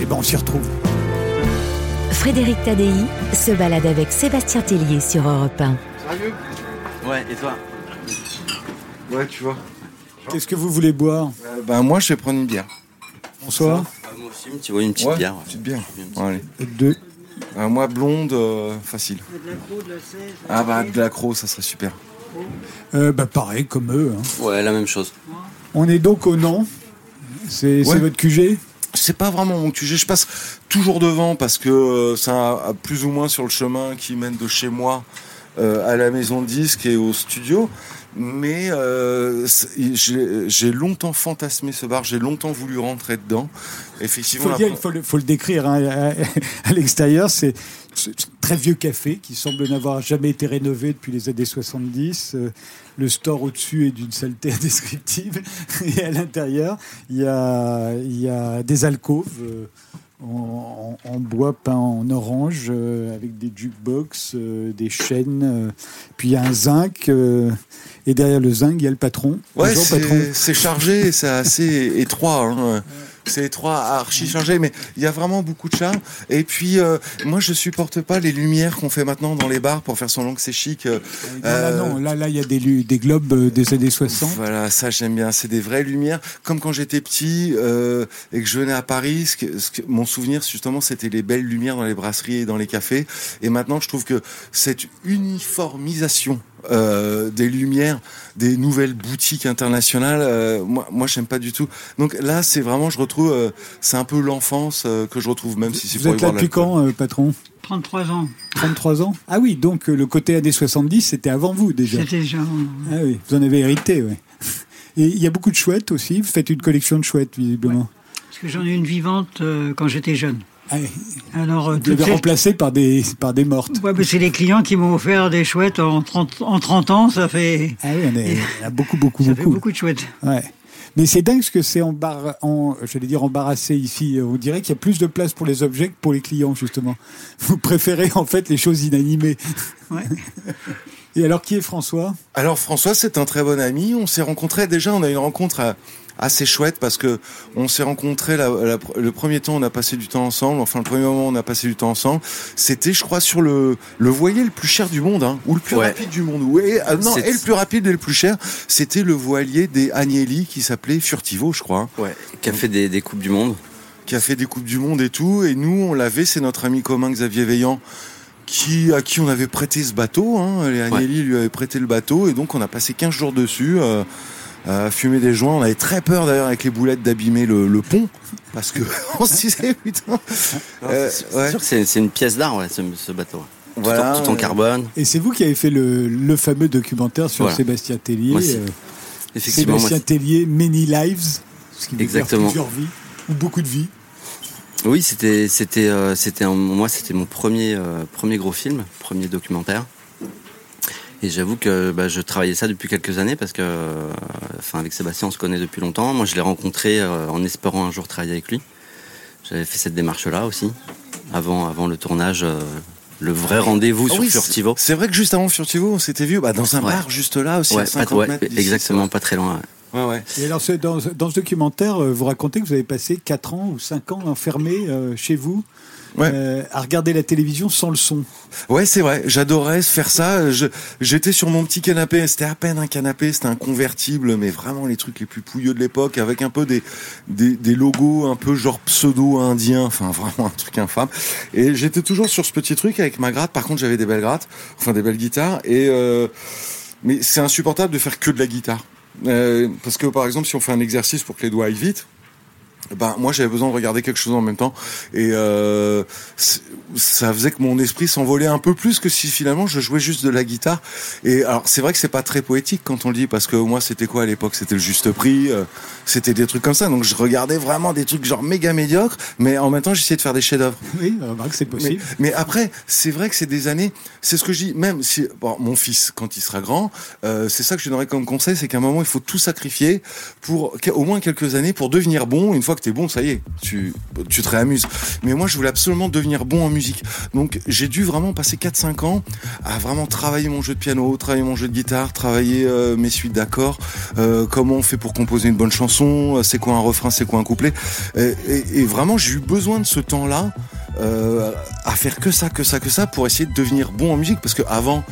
Et ben on s'y retrouve. Frédéric Tadei se balade avec Sébastien Tellier sur Europe 1. Sérieux? Ouais, et toi? Ouais, tu vois. Qu'est-ce que vous voulez boire? Euh, ben moi, je vais prendre une bière. Bonsoir. Ah, Moi aussi, une petite, ouais, une petite Ouais, bière. ouais. Petite bière. Une petite- allez. Deux. Euh, moi, blonde, euh, facile. Ah bah, de l'accro, ça serait super. Euh, bah pareil, comme eux. hein. Ouais, la même chose. On est donc au non. C'est Ouais. votre QG C'est pas vraiment mon QG. Je passe toujours devant parce que euh, c'est un- un- plus ou moins sur le chemin qui mène de chez moi euh, à la maison de disque et au studio. Mais euh, j'ai longtemps fantasmé ce bar, j'ai longtemps voulu rentrer dedans. Il Effectivement, faut, dire, faut le, faut le décrire hein, à, à l'extérieur. C'est un très vieux café qui semble n'avoir jamais été rénové depuis les années 70. Euh, le store au-dessus est d'une saleté indescriptible. Et à l'intérieur, il y a, il y a des alcôves euh, en, en- en bois peint en orange euh, avec des jukebox, euh, des chaînes. euh, puis il y a un zinc. et derrière le zinc, il y a le patron. Ouais, c'est chargé, c'est assez étroit. Hein. C'est étroit, archi chargé, mais il y a vraiment beaucoup de charme. Et puis, euh, moi, je supporte pas les lumières qu'on fait maintenant dans les bars pour faire semblant que c'est chic. euh, Non, là, euh, non, là, là, il y a des, des globes euh, des années 60. Voilà, ça j'aime bien. C'est des vraies lumières. Comme quand j'étais petit euh, et que je venais à Paris, ce que, ce que- mon souvenir justement, c'était les belles lumières dans les brasseries et dans les cafés. Et maintenant, je trouve que cette uniformisation euh, des lumières des nouvelles boutiques internationales, euh, moi, moi, j'aime pas du tout. Donc là, c'est vraiment, je retrouve, euh, c'est un peu l'enfance euh, que je retrouve, même si c'est Vous êtes là depuis quand, euh, patron? 33 ans. 33 ans? Ah oui, donc euh, le côté années 70, c'était avant vous déjà. C'était déjà. Ah oui, vous en avez hérité, oui. Et il y a beaucoup de chouettes aussi. Vous faites une collection de chouettes, visiblement. Parce que j'en ai une vivante euh, quand j'étais jeune. Ah oui, Alors, euh, ces- remplacé par des, par des mortes. Ouais, mais c'est les clients qui m'ont offert des chouettes en 30, en 30 ans, ça fait, Ah oui, on est- il y a beaucoup, beaucoup, ça fait beaucoup. beaucoup de chouettes. Ouais. Mais c'est dingue ce que c'est embar... en, j'allais dire embarrassé ici. On dirait qu'il y a plus de place pour les objets que pour les clients, justement. Vous préférez en fait les choses inanimées. Ouais. Et alors, qui est François? Alors François, c'est un très bon ami. On s'est rencontrés déjà. On a eu une rencontre euh, assez chouette parce que on s'est rencontrés la- la- le premier temps. On a passé du temps ensemble. Enfin, le premier moment, on a passé du temps ensemble. C'était, je crois, sur le le voilier le plus cher du monde, hein, ou le plus Ouais. rapide du monde. Euh, non, et le plus rapide et le plus cher, c'était le voilier des Agnelli qui s'appelait Furtivo, je crois, hein, Ouais. Qui a fait des, des Coupes du Monde. qui a fait des coupes du monde et tout. Et nous, on l'avait. C'est notre ami commun Xavier Veillant. Qui, à qui on avait prêté ce bateau, hein. les Agnelli lui avaient prêté le bateau et donc on a passé 15 jours dessus. euh, à fumer des joints. On avait très peur d'ailleurs avec les boulettes d'abîmer le, le pont parce que on se disait putain. Euh, c'est ouais. sûr que c'est c'est une pièce d'art, ouais, ce, ce bateau. Tout, Voilà. en, tout en carbone. Et c'est vous qui avez fait le, le fameux documentaire sur Voilà. Sébastien Tellier. Moi, euh, Effectivement, moi, Sébastien Tellier, Many Lives. Ce qui veut dire Exactement. plusieurs vies, ou beaucoup de vies. Oui, c'était c'était euh, c'était un- moi c'était mon premier euh, premier gros film, premier documentaire. Et j'avoue que bah, je travaillais ça depuis quelques années parce que euh, enfin avec Sébastien on se connaît depuis longtemps. Moi je l'ai rencontré euh, en espérant un jour travailler avec lui. J'avais fait cette démarche là aussi avant avant le tournage euh, le vrai rendez-vous Ah sur oui, Furtivo. C'est vrai que juste avant Furtivo, on s'était vu bah, dans un Ouais. bar juste là aussi Ouais, à pas- 50 ouais, mètres. d'ici, exactement, pas très loin. ouais. Ouais, ouais. Et alors, dans, dans ce documentaire, vous racontez que vous avez passé 4 ans ou 5 ans enfermé euh, chez vous Ouais. euh, à regarder la télévision sans le son. Ouais, c'est vrai. J'adorais faire ça. J'étais sur mon petit canapé. C'était à peine un canapé. C'était un convertible, mais vraiment les trucs les plus pouilleux de l'époque, avec un peu des, des, des logos un peu genre pseudo-indien. Enfin, vraiment un truc infâme. Et j'étais toujours sur ce petit truc avec ma gratte. Par contre, j'avais des belles grattes. Enfin, des belles guitares. Et, euh, mais c'est insupportable de faire que de la guitare. Euh, parce que, par exemple, si on fait un exercice pour que les doigts aillent vite, ben, moi j'avais besoin de regarder quelque chose en même temps et euh, ça faisait que mon esprit s'envolait un peu plus que si finalement je jouais juste de la guitare et alors c'est vrai que c'est pas très poétique quand on le dit parce que moi c'était quoi à l'époque? C'était le juste prix euh, c'était des trucs comme ça donc je regardais vraiment des trucs genre méga médiocres mais en même temps j'essayais de faire des chefs-d'œuvre Oui, c'est possible. mais après, c'est vrai que c'est des années. C'est ce que je dis. Même si bon, mon fils, quand il sera grand, euh, c'est ça que je donnerais comme conseil, c'est qu'à un moment, il faut tout sacrifier pour au moins quelques années pour devenir bon. Une fois que t'es bon, ça y est, tu tu te réamuses. Mais moi, je voulais absolument devenir bon en musique. Donc, j'ai dû vraiment passer 4-5 ans à vraiment travailler mon jeu de piano, travailler mon jeu de guitare, travailler euh, mes suites d'accords, euh, comment on fait pour composer une bonne chanson, euh, c'est quoi un refrain, c'est quoi un couplet. Et, et- vraiment, j'ai eu besoin de ce temps-là euh, à faire que ça, que ça, que ça pour essayer de devenir bon en musique parce que avant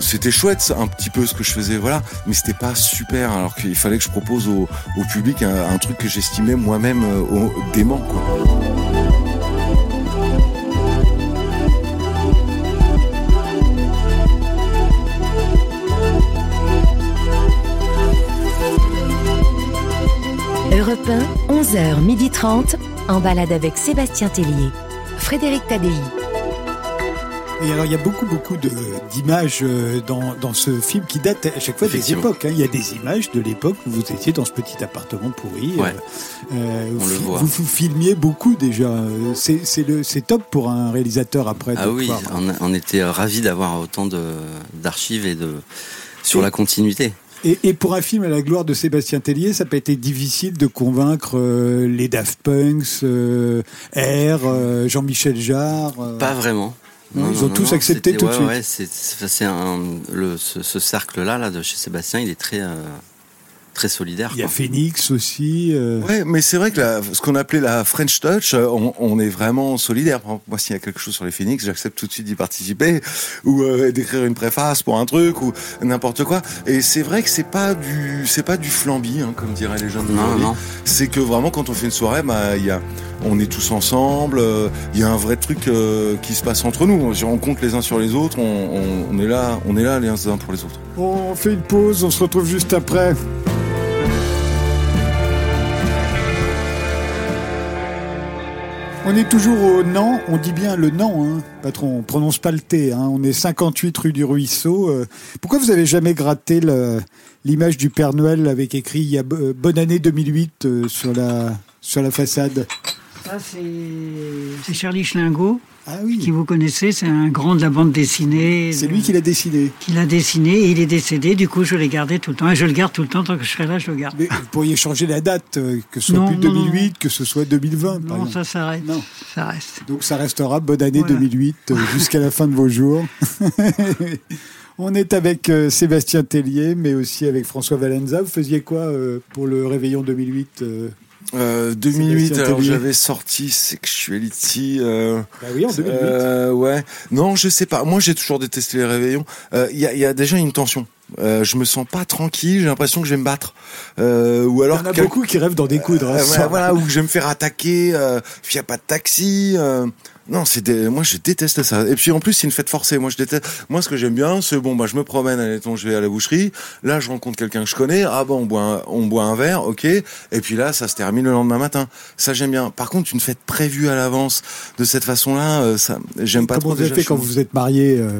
c'était chouette un petit peu ce que je faisais voilà mais c'était pas super alors qu'il fallait que je propose au, public un, truc que j'estimais moi-même euh, dément quoi. Europe 1, 11h30, en balade avec Sébastien Tellier. Frédéric Tadei. Et alors, il y a beaucoup, beaucoup d'images euh, dans, dans ce film qui datent à chaque fois des époques. hein. Il y a des images de l'époque où vous étiez dans ce petit appartement pourri. Ouais. euh, On vous, le voit. vous, vous filmiez beaucoup déjà. Euh, C'est top pour un réalisateur après. Ah oui, on, on était euh, ravis d'avoir autant d'archives et de sur Et- la continuité. Et, et pour un film à la gloire de Sébastien Tellier, ça peut été difficile de convaincre euh, les Daft Punks, euh, R, euh, Jean-Michel Jarre. euh, Pas vraiment. Non, ils ont tous accepté tout de ouais, suite. Ouais, c'est ce, ce cercle là là de chez Sébastien, il est très euh, très solidaire. Il y a quoi. Phoenix aussi. euh, Ouais, mais c'est vrai que la- ce qu'on appelait la French Touch, euh, on, on est vraiment solidaire. Moi, s'il y a quelque chose sur les Phoenix, j'accepte tout de suite d'y participer ou euh, d'écrire une préface pour un truc ou n'importe quoi. Et c'est vrai que c'est pas du, c'est pas du flambi, hein, comme diraient les jeunes. Non, non. C'est que vraiment, quand on fait une soirée, bah, il y a, on est tous ensemble. euh, Il y a un vrai truc euh, qui se passe entre nous. On compte les uns sur les autres. On, est là, on est là les uns pour les autres. On fait une pause, on se retrouve juste après. On est toujours au Nant, on dit bien le Nant, hein, patron, on prononce pas le T, hein, on est 58 rue du Ruisseau. euh. pourquoi vous avez jamais gratté l'image du Père Noël avec écrit il y a bo- Bonne année 2008 euh, sur, la, sur la façade? Ça, c'est c'est Charlie Schlingo, Ah qui oui, vous connaissez, c'est un grand de la bande dessinée. c'est lui qui l'a dessiné. qui l'a dessiné et il est décédé. Du coup, je l'ai gardé tout le temps. Et je le garde tout le temps. Tant que je serai là, je le garde. Mais vous pourriez changer la date, euh, que ce soit Non, plus non, non. 2008, que ce soit 2020 par Non, ça s'arrête. Non. Ça reste. Donc ça restera bonne année Voilà. 2008 euh, jusqu'à la fin de vos jours. On est avec euh, Sébastien Tellier, mais aussi avec François Valenza. Vous faisiez quoi euh, pour le réveillon 2008 euh Euh, 2008, Sébastien alors j'avais sorti Sexuality. Euh, Bah oui, en 2008. Euh, ouais. Non, je sais pas. Moi, j'ai toujours détesté les réveillons. Euh, Il y, a, y a déjà une tension. Euh, je me sens pas tranquille. J'ai l'impression que je vais me battre. Euh, ou Il y alors en a beaucoup qui rêvent d'en découdre. Euh, voilà, voilà, ou que je vais me faire attaquer. Euh, puis il y a pas de taxi. Non, c'est des... moi je déteste ça. Et puis en plus c'est une fête forcée. Moi je déteste. Moi ce que j'aime bien, c'est bon bah je me promène, admettons je vais à la boucherie. Là je rencontre quelqu'un que je connais. Ah bon on boit un, on boit un verre, ok. Et puis là ça se termine le lendemain matin. Ça j'aime bien. Par contre une fête prévue à l'avance de cette façon-là, euh, ça j'aime pas Comment trop. vous avez fait quand vous êtes marié euh,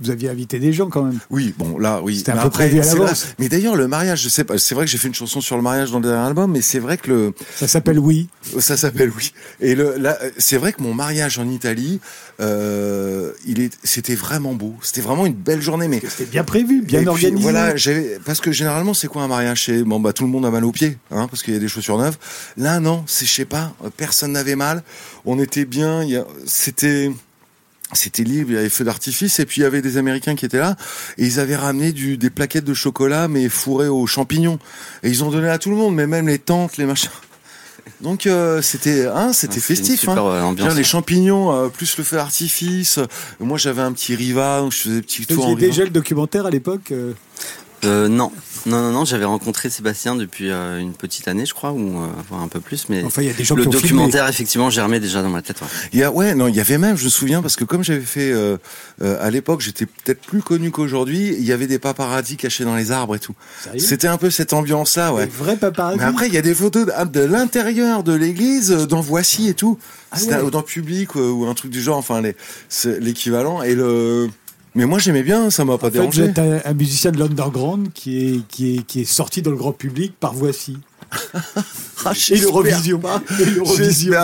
Vous aviez invité des gens quand même. Oui, bon là, oui. C'était un peu prévu à l'avance. Mais d'ailleurs, le mariage, je sais pas. C'est vrai que j'ai fait une chanson sur le mariage dans le dernier album, mais c'est vrai que le, Ça s'appelle Oui. ça s'appelle oui. Et le, là, c'est vrai que mon mariage en Italie, euh, il est, c'était vraiment beau. C'était vraiment une belle journée, mais C'était bien prévu, bien puis, organisé. Voilà, j'avais parce que généralement c'est quoi un mariage? C'est bon bah tout le monde a mal aux pieds, hein, parce qu'il y a des chaussures neuves. Là non, c'est je sais pas, personne n'avait mal. On était bien. il y a- C'était c'était libre, il y avait feu d'artifice et puis il y avait des Américains qui étaient là et ils avaient ramené du, des plaquettes de chocolat mais fourrées aux champignons et ils ont donné à tout le monde, mais même les tantes, les machins. Donc euh, c'était hein, c'était Ah, festif. super, hein. euh, ambiance. Bien, les champignons euh, plus le feu d'artifice. Moi j'avais un petit riva, donc je faisais des petits Vous tours riva. déjà le documentaire à l'époque euh, Euh, non, non, non, non. J'avais rencontré Sébastien depuis euh, une petite année, je crois, ou euh, voire un peu plus, mais Enfin, il y a des gens le qui ont filmé. documentaire effectivement germait déjà dans ma tête. ouais. Il y a, ouais, non, il y avait même, je me souviens, parce que comme j'avais fait euh, euh, à l'époque, j'étais peut-être plus connu qu'aujourd'hui. Il y avait des paparazzis cachés dans les arbres et tout. Sérieux? C'était un peu cette ambiance-là, ouais. Des vrais paparazzi? Mais après, il y a des photos de, de l'intérieur de l'église, euh, dans Voici et tout. Ah C'était ouais. dans Public ou un truc du genre, enfin l'équivalent. Et le, mais moi j'aimais bien, ça m'a pas En fait, vous dérangé. êtes un, un musicien de l'underground qui est, qui, est, qui est sorti dans le grand public par Voici. Ah, Et l'Eurovision.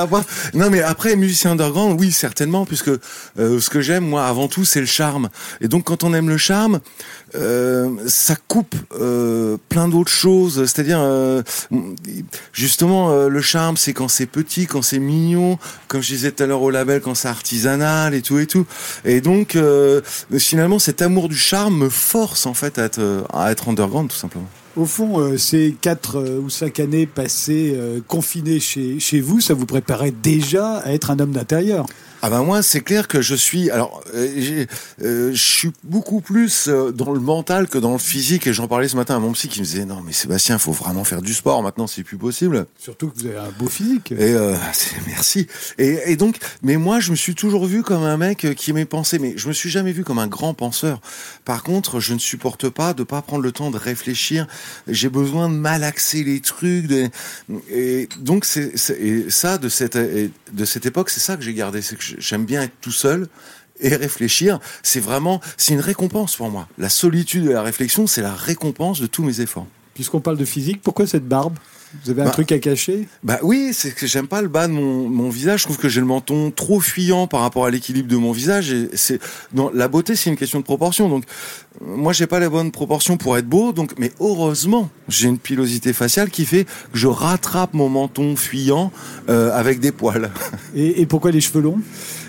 Non, mais après, musicien underground, oui, certainement, puisque euh, ce que j'aime, moi, avant tout, c'est le charme. Et donc, quand on aime le charme, euh, ça coupe euh, plein d'autres choses. C'est-à-dire, euh, justement, euh, le charme, c'est quand c'est petit, quand c'est mignon, comme je disais tout à l'heure au label, quand c'est artisanal et tout et tout. Et donc, euh, finalement, cet amour du charme me force, en fait, à être, à être underground, tout simplement. Au fond, euh, ces quatre euh, ou cinq années passées euh, confinées chez, chez vous, ça vous préparait déjà à être un homme d'intérieur. Ah ben moi c'est clair que je suis alors euh, euh, je suis beaucoup plus euh, dans le mental que dans le physique et j'en parlais ce matin à mon psy qui me disait non mais Sébastien faut vraiment faire du sport maintenant c'est plus possible. Surtout que vous avez un beau physique. et euh, merci. Et, et donc mais moi je me suis toujours vu comme un mec qui aimait penser mais je me suis jamais vu comme un grand penseur. Par contre je ne supporte pas de pas prendre le temps de réfléchir. J'ai besoin de malaxer les trucs de, et donc c'est ça de cette et de cette époque c'est ça que j'ai gardé c'est que j'aime bien être tout seul et réfléchir, c'est vraiment, c'est une récompense pour moi. La solitude et la réflexion, c'est la récompense de tous mes efforts. Puisqu'on parle de physique, pourquoi cette barbe? Vous avez un Bah, truc à cacher? Bah oui, c'est que j'aime pas le bas de mon, mon visage. Je trouve que j'ai le menton trop fuyant par rapport à l'équilibre de mon visage. Et c'est la beauté, c'est une question de proportion. Donc euh, moi, j'ai pas les bonnes proportions pour être beau. Donc, mais heureusement, j'ai une pilosité faciale qui fait que je rattrape mon menton fuyant euh, avec des poils. et, et pourquoi les cheveux longs?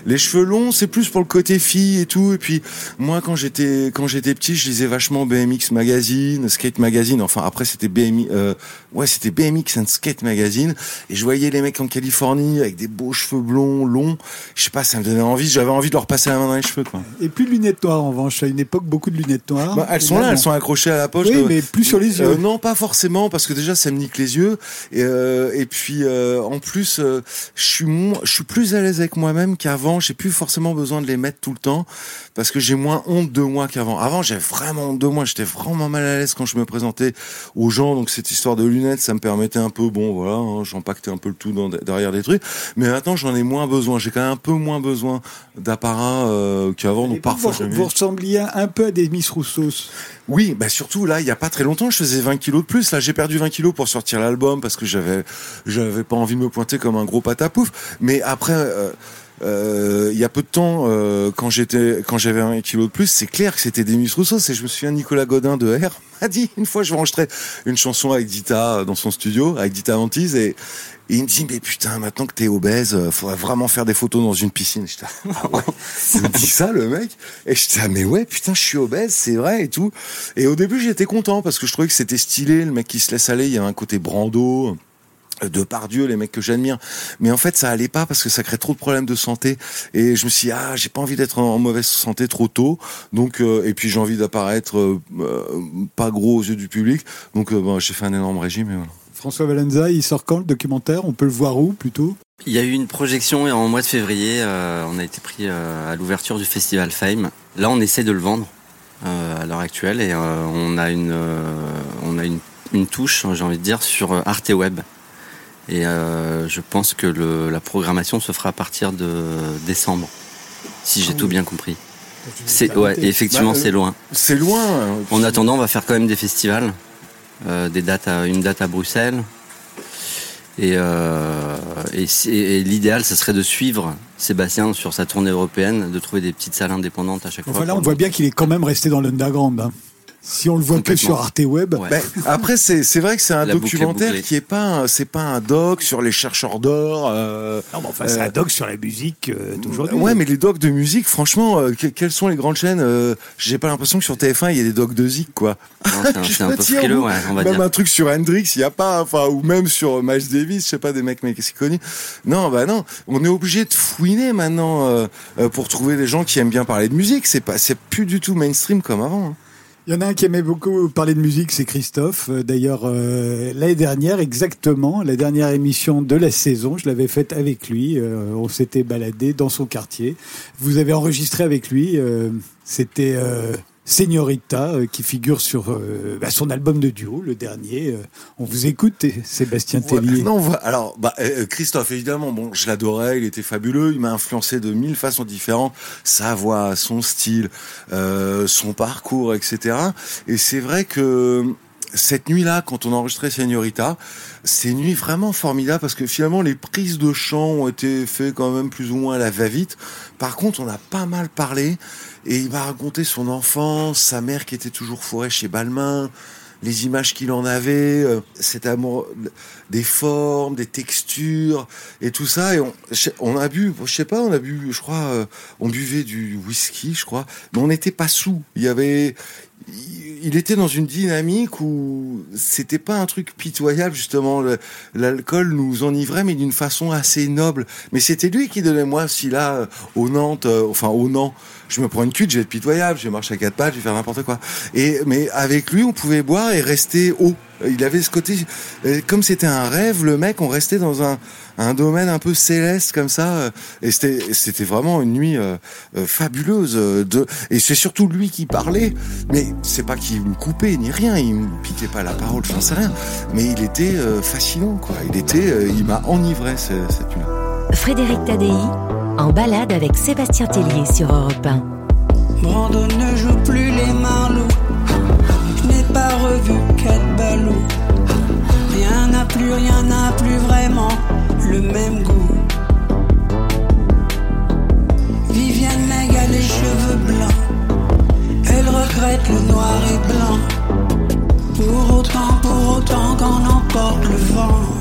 Les cheveux longs, c'est plus pour le côté fille et tout. Et puis moi, quand j'étais quand j'étais petit, je lisais vachement BMX Magazine, Skate Magazine. Enfin après, c'était BMX, euh, ouais, c'était BMX and Skate Magazine. Et je voyais les mecs en Californie avec des beaux cheveux blonds, longs. Je sais pas, ça me donnait envie. J'avais envie de leur passer la main dans les cheveux, quoi. Et plus de lunettes noires en revanche. À une époque, beaucoup de lunettes noires. Bah, elles sont là, elles sont accrochées à la poche. Oui, de- mais plus sur les yeux. Euh, non, pas forcément, parce que déjà ça me nique les yeux. Et, euh, et puis euh, en plus, euh, je suis je suis plus à l'aise avec moi-même qu'avant. J'ai plus forcément besoin de les mettre tout le temps parce que j'ai moins honte de moi qu'avant. Avant, j'avais vraiment honte de moi. J'étais vraiment mal à l'aise quand je me présentais aux gens. Donc cette histoire de lunettes, ça me permettait un peu, bon, voilà, hein, j'empaquetais un peu le tout dans, derrière des trucs. Mais maintenant, j'en ai moins besoin. J'ai quand même un peu moins besoin d'apparat euh, qu'avant. Donc parfois, vous, vous ressembliez un peu à des Miss Roussos? oui, bah surtout là, il y a pas très longtemps, je faisais 20 kilos de plus. Là, j'ai perdu 20 kilos pour sortir l'album parce que j'avais, j'avais pas envie de me pointer comme un gros patapouf. Mais après, euh, euh, il y a peu de temps, euh, quand j'étais, quand j'avais 20 kilos de plus, c'est clair que c'était Demis Rousseau. C'est, je me souviens, Nicolas Godin de R m'a dit une fois, je enregistrais une chanson avec Dita dans son studio, avec Dita Antise et, et il me dit, mais putain, maintenant que t'es obèse, euh, faudrait vraiment faire des photos dans une piscine. J'étais, ah ouais. Il me dit ça, le mec. Et j'étais, ah, mais ouais, putain, je suis obèse, c'est vrai et tout. Et au début, j'étais content parce que je trouvais que c'était stylé, le mec qui se laisse aller. Il y a un côté Brando. De par Dieu, les mecs que j'admire. Mais en fait, ça allait pas parce que ça crée trop de problèmes de santé. Et je me suis dit, ah, j'ai pas envie d'être en mauvaise santé trop tôt. Donc, euh, et puis j'ai envie d'apparaître euh, euh, pas gros aux yeux du public. Donc, euh, bon, j'ai fait un énorme régime et voilà. François Valenza, il sort quand le documentaire? On peut le voir où plutôt? Il y a eu une projection en mois de février. euh, on a été pris euh, à l'ouverture du festival Fame. Là, on essaie de le vendre euh, à l'heure actuelle et euh, on a une, euh, on a une, une touche, j'ai envie de dire, sur Arte Web. Et euh, je pense que le, la programmation se fera à partir de décembre, si j'ai tout bien compris. C'est ouais, et effectivement, Bah, euh, c'est loin. C'est loin. hein. En attendant, on va faire quand même des festivals, euh, des dates à, une date à Bruxelles. Et, euh, et, c'est- et l'idéal, ce serait de suivre Sébastien sur sa tournée européenne, de trouver des petites salles indépendantes à chaque Enfin fois. là, on voit bien qu'il est quand même resté dans l'underground. hein. Si on le voit que sur Arte Web, Ouais. Ben, après, c'est c'est vrai que c'est un La boucle est documentaire qui est pas, un- c'est pas un doc sur les chercheurs d'or. euh, Non, mais enfin, c'est Euh, un doc sur la musique euh, d'aujourd'hui. Ouais, mais les docs de musique, franchement, euh, que- quelles sont les grandes chaînes euh, J'ai pas l'impression que sur TF1 il y a des docs de zik, quoi. Non, c'est un- un peu frileux, ouais, on va même dire. un truc sur Hendrix, il y a pas, enfin, ou même sur Miles Davis, je sais pas des mecs mais c'est connu. Non, bah non, on est obligé de fouiner maintenant euh, euh, pour trouver des gens qui aiment bien parler de musique. C'est pas, c'est plus du tout mainstream comme avant. hein. Il y en a un qui aimait beaucoup parler de musique, c'est Christophe. Euh, D'ailleurs, euh, l'année dernière, exactement, la dernière émission de la saison, je l'avais faite avec lui. Euh, on s'était baladé dans son quartier. Vous avez enregistré avec lui. euh, C'était Señorita euh, qui figure sur euh, bah, son album de duo, le dernier. Euh, on vous écoute, Sébastien. Tellier. Non, alors bah, Christophe, évidemment, bon, je l'adorais, il était fabuleux, il m'a influencé de mille façons différentes, sa voix, son style, son parcours, etc. Et c'est vrai que cette nuit-là, quand on enregistrait Señorita, c'est une nuit vraiment formidable parce que finalement les prises de chant ont été faites quand même plus ou moins à la va-vite. Par contre, on a pas mal parlé et il m'a raconté son enfance, sa mère qui était toujours fourrée chez Balmain, les images qu'il en avait, euh, cet amour des formes, des textures et tout ça. Et on, a bu, je sais pas, on a bu, je crois, euh, on buvait du whisky, je crois, mais on n'était pas sous. Il y avait, il- était dans une dynamique où c'était pas un truc pitoyable justement. L'alcool nous enivrait, mais d'une façon assez noble. Mais c'était lui qui donnait moi, si là, euh, au Nantes, enfin au Nantes, je me prends une cuite, je vais être pitoyable, je vais marcher à quatre pattes, je vais faire n'importe quoi. Et mais avec lui, on pouvait boire et rester haut. Il avait ce côté, euh, comme c'était un rêve, le mec, on restait dans un, un domaine un peu céleste comme ça, euh, et c'était c'était vraiment une nuit euh, euh, fabuleuse. De et c'est surtout lui qui parlait, mais c'est pas qu'il me coupait ni rien, il me piquait pas la parole, j'en sais rien, mais il était euh, fascinant quoi. Il était, euh, il m'a enivré ce- cette nuit. Frédéric Tadei, en balade avec Sébastien Tellier sur Europe 1. Brandon ne joue plus les marlots. Je n'ai pas revu Kate Ballot. Rien n'a plus, rien n'a plus vraiment le même goût. Viviane Meg a les cheveux blancs. Elle regrette le noir et blanc. Pour autant, pour autant qu'on emporte le vent.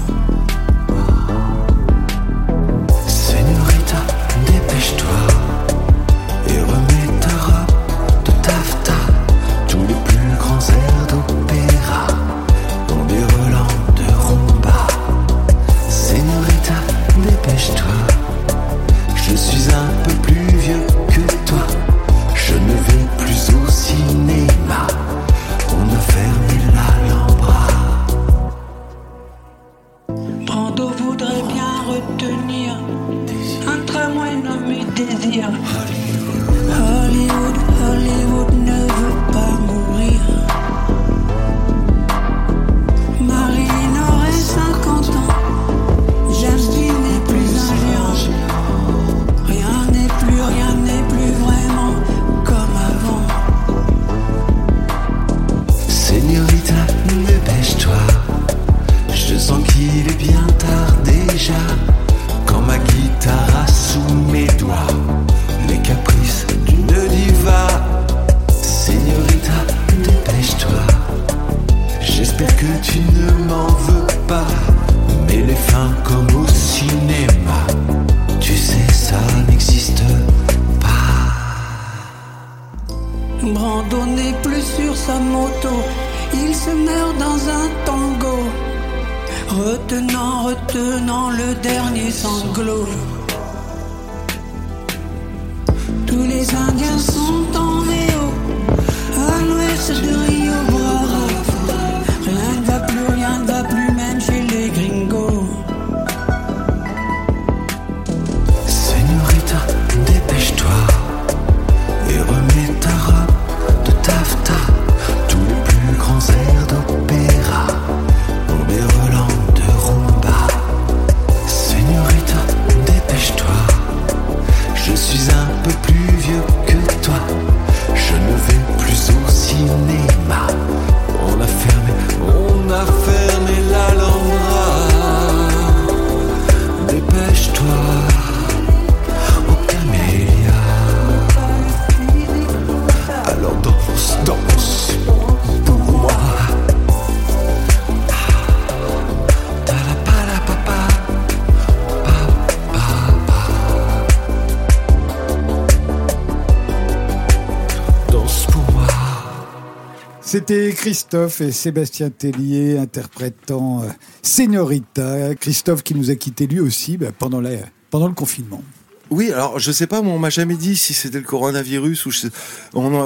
Christophe et Sébastien Tellier interprétant euh, Señorita. Christophe qui nous a quitté lui aussi bah, pendant, le confinement. Oui, alors je sais pas, moi on m'a jamais dit si c'était le coronavirus ou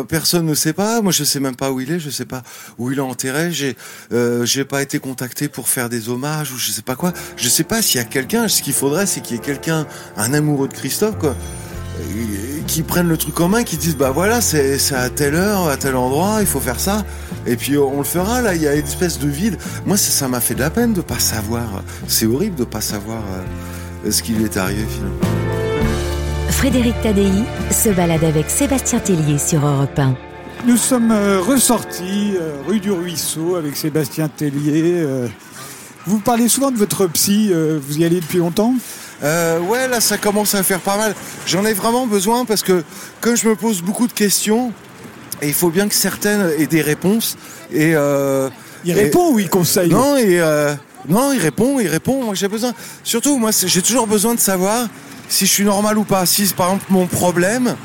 personne ne sait pas. Moi je sais même pas où il est, je sais pas où il est enterré. J'ai euh, pas été contacté pour faire des hommages ou je sais pas quoi. Je sais pas s'il y a quelqu'un. Ce qu'il faudrait, c'est qu'il y ait quelqu'un, un amoureux de Christophe quoi, qui prenne le truc en main, qui dise bah voilà c'est à telle heure, à tel endroit, il faut faire ça. Et puis on le fera là. Il y a une espèce de vide. Moi ça m'a fait de la peine de pas savoir. C'est horrible de pas savoir euh, ce qui lui est arrivé finalement. Frédéric Tadei se balade avec Sébastien Tellier sur Europe 1. Nous sommes euh, ressortis euh, rue du Ruisseau avec Sébastien Tellier. euh. vous parlez souvent de votre psy, euh, vous y allez depuis longtemps? Euh, ouais, là, ça commence à faire pas mal. J'en ai vraiment besoin parce que comme je me pose beaucoup de questions, et il faut bien que certaines aient des réponses. Et euh, Il et- répond ou il conseille Non, et euh, non, il répond, il répond. Moi, j'ai besoin. Surtout, moi, j'ai toujours besoin de savoir si je suis normal ou pas. Si, par exemple, mon problème,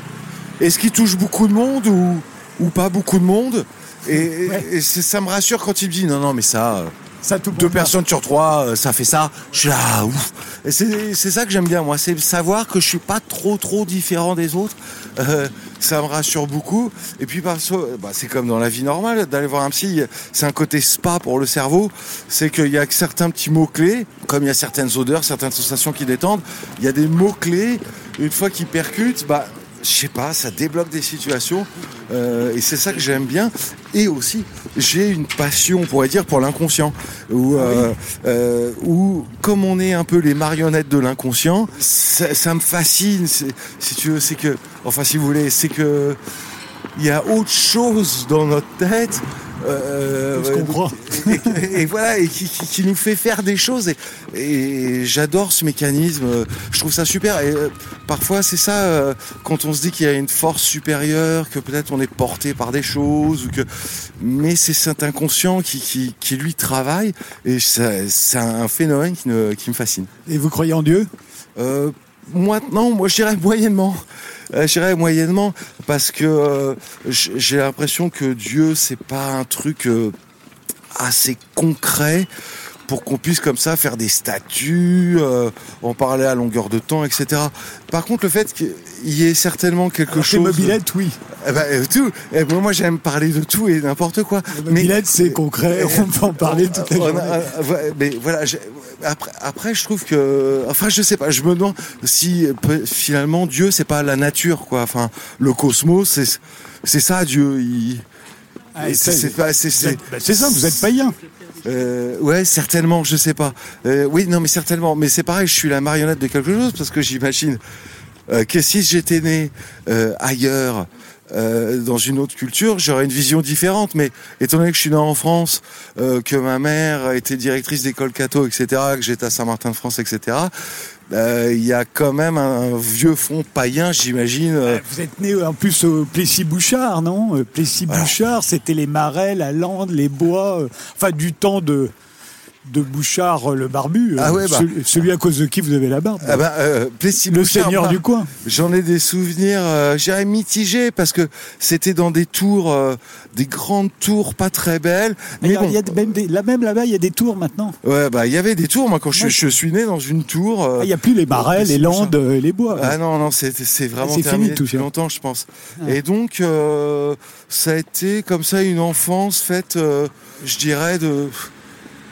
est-ce qu'il touche beaucoup de monde ou ou pas beaucoup de monde? Et, Ouais. et c'est- ça me rassure quand il me dit non, non, mais ça. Ça tout deux personnes sur trois, euh, ça fait ça. Je suis là, ouf. Et c'est ça que j'aime bien, moi, c'est savoir que je suis pas trop trop différent des autres. Euh, ça me rassure beaucoup. Et puis parce que, bah, c'est comme dans la vie normale, d'aller voir un psy, c'est un côté spa pour le cerveau. C'est qu'il y a certains petits mots clés, comme il y a certaines odeurs, certaines sensations qui détendent. Il y a des mots clés. Une fois qu'ils percutent, bah je sais pas, ça débloque des situations euh, et c'est ça que j'aime bien. Et aussi, j'ai une passion, on pourrait dire, pour l'inconscient. Où, euh, euh, où, comme on est un peu les marionnettes de l'inconscient, ça, ça me fascine. Si tu veux, c'est que, enfin, si vous voulez, c'est que il y a autre chose dans notre tête. Euh, Je comprends. et, et voilà, et qui, qui- qui nous fait faire des choses. Et, et j'adore ce mécanisme. euh, Je trouve ça super. Et euh, parfois, c'est ça, euh, quand on se dit qu'il y a une force supérieure, que peut-être on est porté par des choses, ou que, mais c'est cet inconscient qui, qui, qui lui travaille. Et c'est un phénomène qui, me- qui me fascine. Et vous croyez en Dieu? Euh, moi, non, moi je dirais moyennement. Euh, je moyennement parce que euh, j'ai l'impression que Dieu c'est pas un truc euh, assez concret pour qu'on puisse comme ça faire des statues, en parler à longueur de temps, etc. Par contre, le fait qu'il y ait certainement quelque Alors, Les chose, mobilettes, oui. Eh ben, euh, tout. Eh, moi, moi, j'aime parler de tout et n'importe quoi. Les mobilettes, c'est concret. On peut en parler toute la a- journée. euh, ouais, mais voilà, après, après, je trouve que, enfin, je sais pas, je me demande si finalement Dieu, c'est pas la nature, quoi. Enfin, le cosmos, c'est c'est ça, Dieu. Il, Ah, c'est pas, c'est bah, c'est ça, vous êtes païen. Euh, ouais, certainement, je sais pas. Euh, oui, non, mais certainement. Mais c'est pareil, je suis la marionnette de quelque chose parce que j'imagine euh, que si j'étais né euh, ailleurs, euh, dans une autre culture, j'aurais une vision différente. Mais étant donné que je suis né en France, euh, que ma mère était directrice d'école catho, etc., que j'étais à Saint-Martin-de-France, etc., euh, il y a quand même un vieux fond païen, j'imagine. euh, Vous êtes né en plus au Plessis-Bouchard, non? Euh, Plessis-Bouchard, c'était les marais, la lande, les bois, euh, enfin du temps de de Bouchard euh, le barbu, euh, Ah ouais, bah. celui, à cause de qui vous avez la barbe. ah ben, euh, Plessis le Bouchard, seigneur bah, du coin. J'en ai des souvenirs, euh, je dirais mitigés, parce que c'était dans des tours, euh, des grandes tours pas très belles. Mais Mais y a, bon, il y a même des- là même là-bas, il y a des tours maintenant. ouais, bah il y avait des tours. Moi, quand je, suis né dans une tour. Ah, Il n'y a plus les marais, les landes, euh, les bois. Ah non, non, c'est c'est vraiment C'est terminé fini tout depuis longtemps, je pense. Et donc, ça a été comme ça une enfance faite, je dirais, de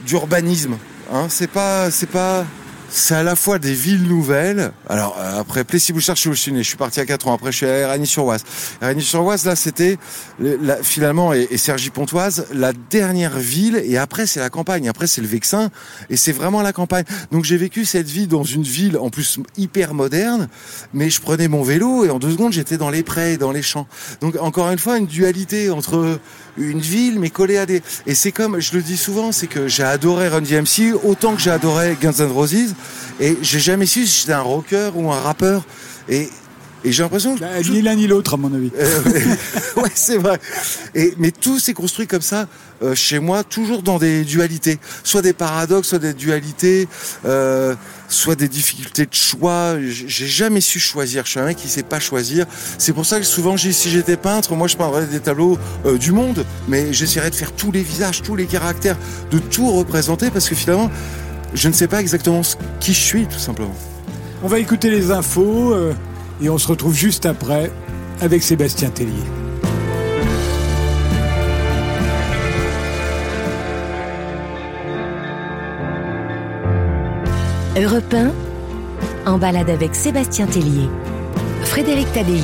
d'urbanisme. Hein, c'est pas, c'est pas, c'est à la fois des villes nouvelles. Alors euh, après Plessis-Bouchard, je suis suis né. Je suis parti à 4 ans. Après, je suis à Ragny-sur-Oise. Ragny-sur-Oise, là, c'était finalement et, et Cergy-Pontoise, la dernière ville. Et après, c'est la campagne. Après, c'est le Vexin. Et c'est vraiment la campagne. Donc, j'ai vécu cette vie dans une ville en plus hyper moderne. Mais je prenais mon vélo et en deux secondes, j'étais dans les prés, dans les champs. Donc, encore une fois, une dualité entre une ville mais collée à des et c'est comme je le dis souvent c'est que j'ai adoré Run DMC autant que j'ai adoré Guns N' Roses et j'ai jamais su si j'étais un rocker ou un rappeur et et j'ai l'impression que Bah, tout- ni l'un ni l'autre, à mon avis. euh, ouais, c'est vrai. Et, mais tout s'est construit comme ça euh, chez moi, toujours dans des dualités. Soit des paradoxes, soit des dualités, euh, soit des difficultés de choix. J'ai jamais su choisir. Je suis un mec qui sait pas choisir. C'est pour ça que souvent, si j'étais peintre, moi, je peindrais des tableaux euh, du monde, mais j'essaierais de faire tous les visages, tous les caractères, de tout représenter, parce que finalement, je ne sais pas exactement ce- qui je suis, tout simplement. On va écouter les infos euh, et on se retrouve juste après avec Sébastien Tellier. Europe 1, en balade avec Sébastien Tellier. Frédéric Tadei.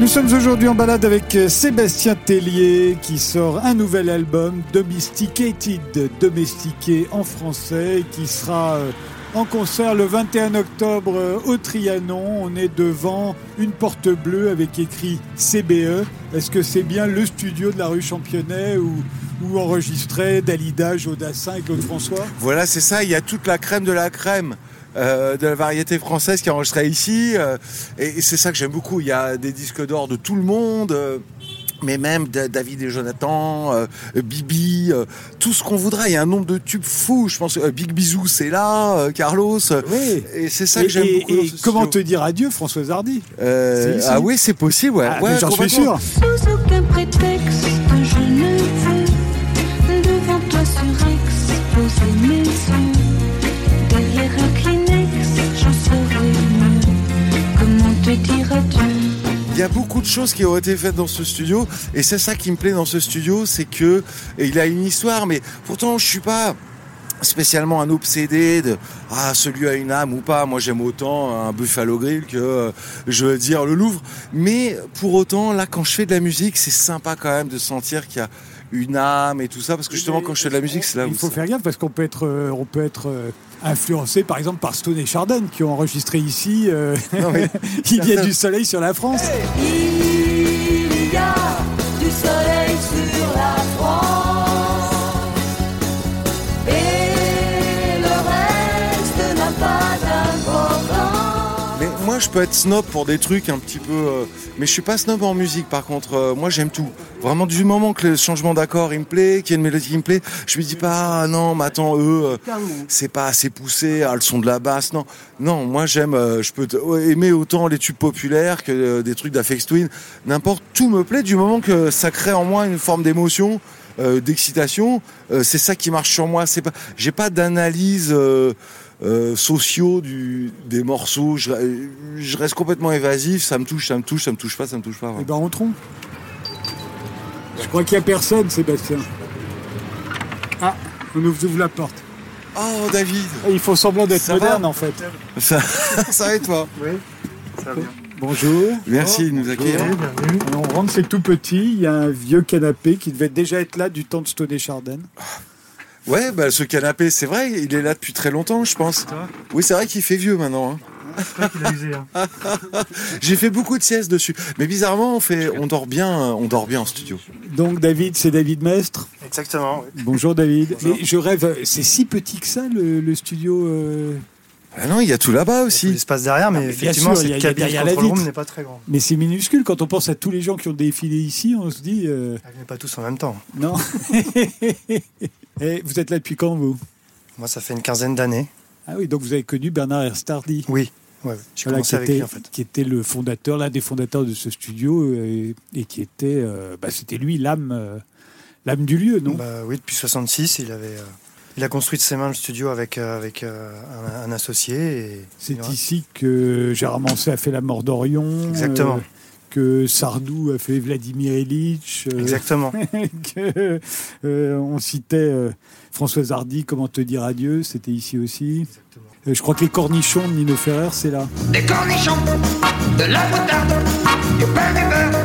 Nous sommes aujourd'hui en balade avec euh, Sébastien Tellier qui sort un nouvel album, Domesticated, domestiqué en français, qui sera euh, en concert le 21 octobre euh, au Trianon. On est devant une porte bleue avec écrit CBE. Est-ce que c'est bien le studio de la rue Championnet où, où enregistrait Dalida, Jodassin et Claude François? Voilà, c'est ça. Il y a toute la crème de la crème. Euh, de la variété française qui est enregistrée ici euh, et, et c'est ça que j'aime beaucoup il y a des disques d'or de tout le monde euh, mais même Da- David et Jonathan, euh, Bibi, euh, tout ce qu'on voudra. Il y a un nombre de tubes fous. Je pense que euh, Big Bisou, c'est là, euh, Carlos. Oui. Et c'est ça Et, que j'aime beaucoup. et dans ce comment te dire adieu, Françoise Hardy? Euh. Ah oui, c'est possible, ouais. Ah, Ouais, J'en suis sûr. Sous aucun prétexte, a beaucoup de choses qui ont été faites dans ce studio et c'est ça qui me plaît dans ce studio, c'est que il a une histoire, mais pourtant je suis pas spécialement un obsédé de ah celui a une âme ou pas. Moi j'aime autant un Buffalo Grill que euh, je veux dire le Louvre. Mais pour autant là quand je fais de la musique c'est sympa quand même de sentir qu'il y a une âme et tout ça parce que justement quand je fais de la musique c'est là où Il faut ça- faire gaffe parce qu'on peut être, euh, on peut être euh, influencé par exemple par Stone et Chardin qui ont enregistré ici. euh, Non, mais- Il y a du soleil sur la France. Il y a du soleil sur la moi, je peux être snob pour des trucs un petit peu. euh, mais je suis pas snob en musique. Par contre, euh, moi, j'aime tout. Vraiment, du moment que le changement d'accord il me plaît, qu'il y a une mélodie qui me plaît, je me dis pas ah non, mais attends, eux, euh, c'est pas assez poussé, ah, le son de la basse, non, non. Moi, j'aime. euh, je peux ouais, aimer autant les tubes populaires que des trucs d'Afex Twin. N'importe, tout me plaît du moment que ça crée en moi une forme d'émotion. d'excitation, c'est ça qui marche sur moi. C'est pas, j'ai pas d'analyse euh, euh, sociaux du, des morceaux. Je, je reste complètement évasif. Ça me touche, ça me touche, ça me touche pas, ça me touche pas. Eh ouais. ben entrons. Je crois qu'il n'y a personne, Sébastien. Ah, on nous ouvre la porte. Oh David, Ah, Il faut semblant d'être Ça moderne va en fait. ça, ça va et toi Bonjour. Merci de nous accueillir. On rentre, c'est tout petit. Il y a un vieux canapé qui devait déjà être là du temps de Stone et Chardin. Ouais, bah, ce canapé, c'est vrai, il est là depuis très longtemps, je pense. Oui, c'est vrai qu'il fait vieux maintenant. hein. J'ai fait beaucoup de siestes dessus, mais bizarrement, on fait, on dort bien, on dort bien en studio. Donc David, c'est David Mestre. Exactement. oui. Bonjour David. Mais je rêve, c'est si petit que ça le, le studio. euh, Ah non, il y a tout là-bas Il y a aussi. tout l'espace derrière, mais bien effectivement, sûr, il y a- cette cabine derrière la control room vitre. n'est pas très grande. Mais c'est minuscule quand on pense à tous les gens qui ont défilé ici, on se dit euh, Elle n'est pas tous en même temps. non. Et vous êtes là depuis quand vous? Moi, ça fait une quinzaine d'années. Ah oui, donc vous avez connu Bernard Herstardy. Oui, ouais, j'ai Voilà, qui, avec était, lui en fait. qui était le fondateur, l'un des fondateurs de ce studio, euh, et, qui était, euh, bah, c'était lui l'âme, euh, l'âme du lieu, non? Bah, oui, depuis 66, il avait, euh, il a construit de ses mains le studio avec, euh, avec euh, un, un associé. Et, C'est ici que Gérard Manset a fait La mort d'Orion. Exactement. euh, que Sardou a fait Vladimir Ilitch. euh, Exactement. que, euh, on citait euh, Françoise Hardy, Comment te dire adieu, c'était ici aussi. Euh, je crois que les cornichons de Nino Ferrer, c'est là. Des cornichons, de la moutarde, du pain du beurre,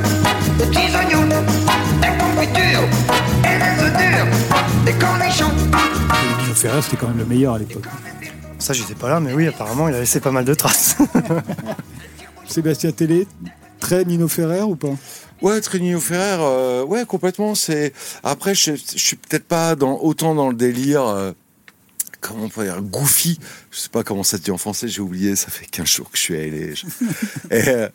des petits oignons, et des cornichons. Et Nino Ferrer, c'était quand même le meilleur à l'époque. Ça, j'étais pas là, mais oui, apparemment, il a laissé pas mal de traces. Sébastien Télé, très Nino Ferrer ou pas? Ouais, Trinio Ferrer, euh, ouais, complètement. C'est après, je, je suis peut-être pas dans autant dans le délire. euh, comment on peut dire goofy. Je sais pas comment ça se dit en français j'ai oublié ça fait 15 jours que je suis allé je- Et, euh,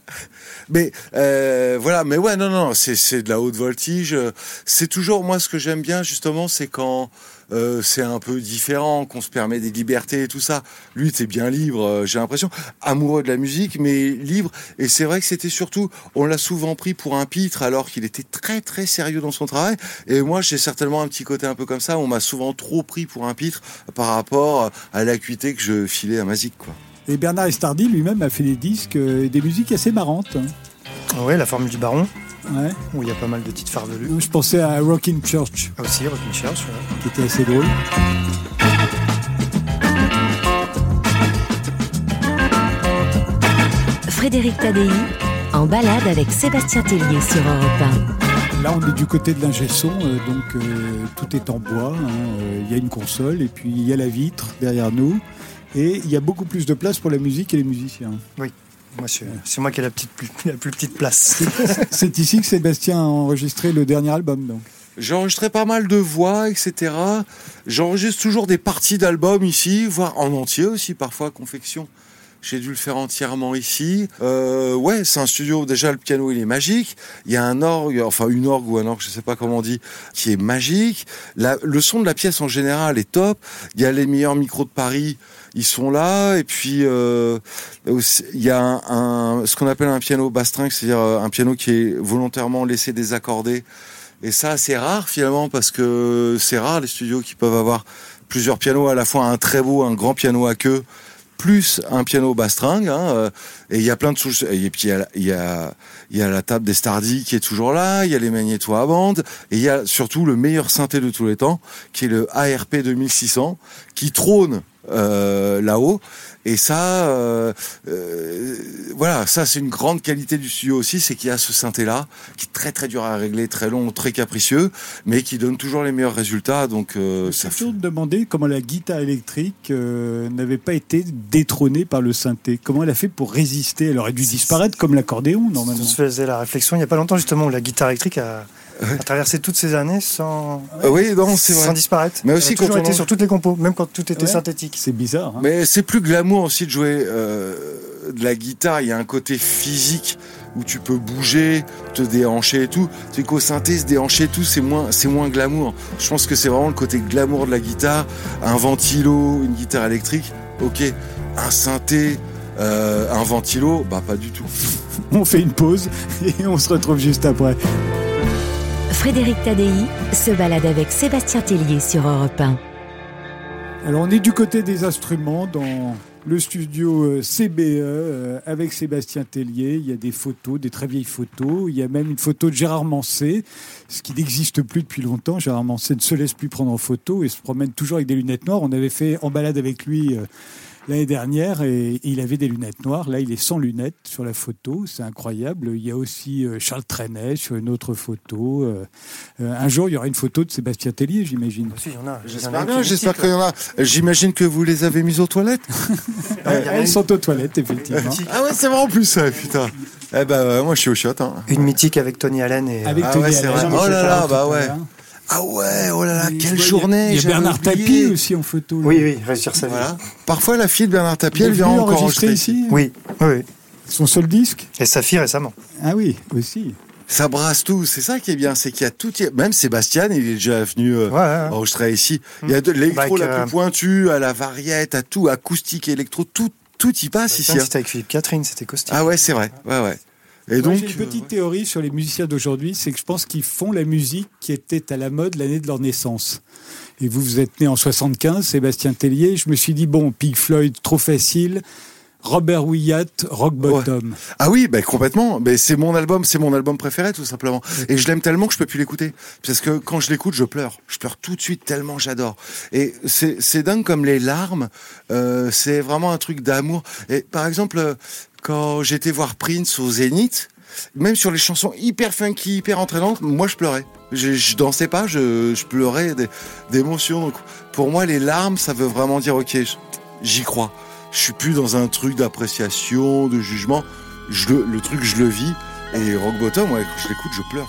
mais euh, voilà mais ouais non non c'est c'est de la haute voltige. C'est toujours moi ce que j'aime bien justement c'est quand euh, c'est un peu différent qu'on se permet des libertés et tout ça. Lui t'es bien libre euh, j'ai l'impression. Amoureux de la musique mais libre. Et c'est vrai que c'était surtout on l'a souvent pris pour un pitre alors qu'il était très très sérieux dans son travail. Et moi j'ai certainement un petit côté un peu comme ça. On m'a souvent trop pris pour un pitre par rapport à l'acuité que je filais à Mazik quoi. Et Bernard Estardi lui-même a fait des disques, euh, des musiques assez marrantes. hein. ouais, la formule du baron, Ouais. où il y a pas mal de titres farfelus. Je pensais à Rockin' Church, Ah, aussi, Rockin' Church. ouais. qui était assez drôle. Frédéric Tadei, en balade avec Sébastien Tellier sur Europe Là, on est du côté de l'ingé son, euh, donc euh, tout est en bois. hein, euh, Il y a une console et puis il y a la vitre derrière nous. Et il y a beaucoup plus de place pour la musique et les musiciens. Moi, c'est c'est moi qui ai la, petite, plus- la plus petite place. C'est ici que Sébastien a enregistré le dernier album. Donc. J'ai enregistré pas mal de voix, etc. J'enregistre toujours des parties d'albums ici, voire en entier aussi, parfois confection. J'ai dû le faire entièrement ici. Euh, ouais, c'est un studio. Déjà, le piano, il est magique. Il y a un orgue, enfin une orgue ou un orgue, je sais pas comment on dit, qui est magique. La- le son de la pièce en général est top. Il y a les meilleurs micros de Paris, ils sont là. Et puis, euh, il y a un, ce qu'on appelle un piano bastringue, c'est-à-dire euh, un piano qui est volontairement laissé désaccordé. Et ça, c'est rare finalement parce que c'est rare les studios qui peuvent avoir plusieurs pianos à la fois un très beau, un grand piano à queue, plus un piano basse-string, hein, euh, et il y a plein de choses. Et puis il y y a, y a la table des Stardy qui est toujours là, il y a les magnétos à bande, et il y a surtout le meilleur synthé de tous les temps, qui est le ARP 2600, qui trône euh, là-haut. Et ça, euh, euh, voilà, ça c'est une grande qualité du studio aussi, c'est qu'il y a ce synthé-là, qui est très très dur à régler, très long, très capricieux, mais qui donne toujours les meilleurs résultats. Donc euh, ça toujours de demander comment la guitare électrique euh, n'avait pas été détrônée par le synthé. Comment elle a fait pour résister? Elle aurait dû disparaître comme l'accordéon normalement. On se faisait la réflexion il n'y a pas longtemps justement où la guitare électrique a, a traversé toutes ces années sans, Euh, oui, non, c'est vrai. sans disparaître. Mais aussi quand on été en- sur toutes les compos, même quand tout était Ouais. synthétique. C'est bizarre. hein. Mais c'est plus glamour aussi de jouer euh, de la guitare. Il y a un côté physique où tu peux bouger, te déhancher et tout. C'est qu'au synthé, se déhancher et tout, c'est moins, c'est moins glamour. Je pense que c'est vraiment le côté glamour de la guitare. Un ventilo, une guitare électrique, ok. Un synthé, euh, un ventilo, bah pas du tout. On fait une pause et on se retrouve juste après. Frédéric Tadei se balade avec Sébastien Tellier sur Europe 1. Alors on est du côté des instruments dans le studio euh, CBE euh, avec Sébastien Tellier. Il y a des photos, des très vieilles photos. Il y a même une photo de Gérard Manset, ce qui n'existe plus depuis longtemps. Gérard Manset ne se laisse plus prendre en photo et se promène toujours avec des lunettes noires. On avait fait en balade avec lui euh, l'année dernière et, et il avait des lunettes noires. Là, il est sans lunettes sur la photo. C'est incroyable. Il y a aussi euh, Charles Trenet sur une autre photo. Euh, euh, un jour, il y aura une photo de Sébastien Tellier, j'imagine. Aussi, il y en a. Il y en a J'espère qu'il y en a. J'imagine que vous les avez mis aux toilettes. Elles elles sont aux toilettes, effectivement. Ah ouais, c'est vrai en plus, ouais, putain. Eh ben, moi je suis au shot. Hein. Une mythique avec Tony Allen et. Avec Ah Tony ouais, Allen, Oh là là, bah ouais. Ah ouais, oh là là, quelle journée. Il y a Bernard oublié. Tapie aussi en photo. là. Oui, oui, réussir sa vie. Voilà. Parfois, la fille de Bernard Tapie, elle vient encore enregistrer ici Oui, oui, oui. Son seul disque Et sa fille récemment. Ah oui, aussi. Ça brasse tout. C'est ça qui est bien, c'est qu'il y a tout. Même Sébastien, il est déjà venu euh, Ouais, ouais, enregistrer ici. Il y a de l'électro la euh, plus pointue, à la variette, à tout, acoustique, électro, tout, tout y passe ici. Hein. C'était avec Philippe Catherine, c'était costume. Ah ouais, c'est vrai. Ouais, ouais. Et Moi, donc, j'ai une petite théorie sur les musiciens d'aujourd'hui, c'est que je pense qu'ils font la musique qui était à la mode l'année de leur naissance. Et vous, vous êtes né en 75, Sébastien Tellier. Je me suis dit, bon, Pink Floyd, trop facile. Robert Wyatt, Rock Bottom. Ah oui, bah complètement. Mais c'est mon album, c'est mon album préféré tout simplement. Et je l'aime tellement que je peux plus l'écouter parce que quand je l'écoute, je pleure. Je pleure tout de suite tellement j'adore. Et c'est c'est dingue comme les larmes. Euh, c'est vraiment un truc d'amour. Et par exemple, euh, quand j'étais voir Prince au Zénith. Même sur les chansons hyper funky, hyper entraînantes, moi je pleurais. Je, je dansais pas, je, pleurais d'émotion. Donc pour moi, les larmes, ça veut vraiment dire ok, j'y crois. Je suis plus dans un truc d'appréciation, de jugement. Le, truc, je le vis. Et Rock Bottom, quand je l'écoute, je pleure.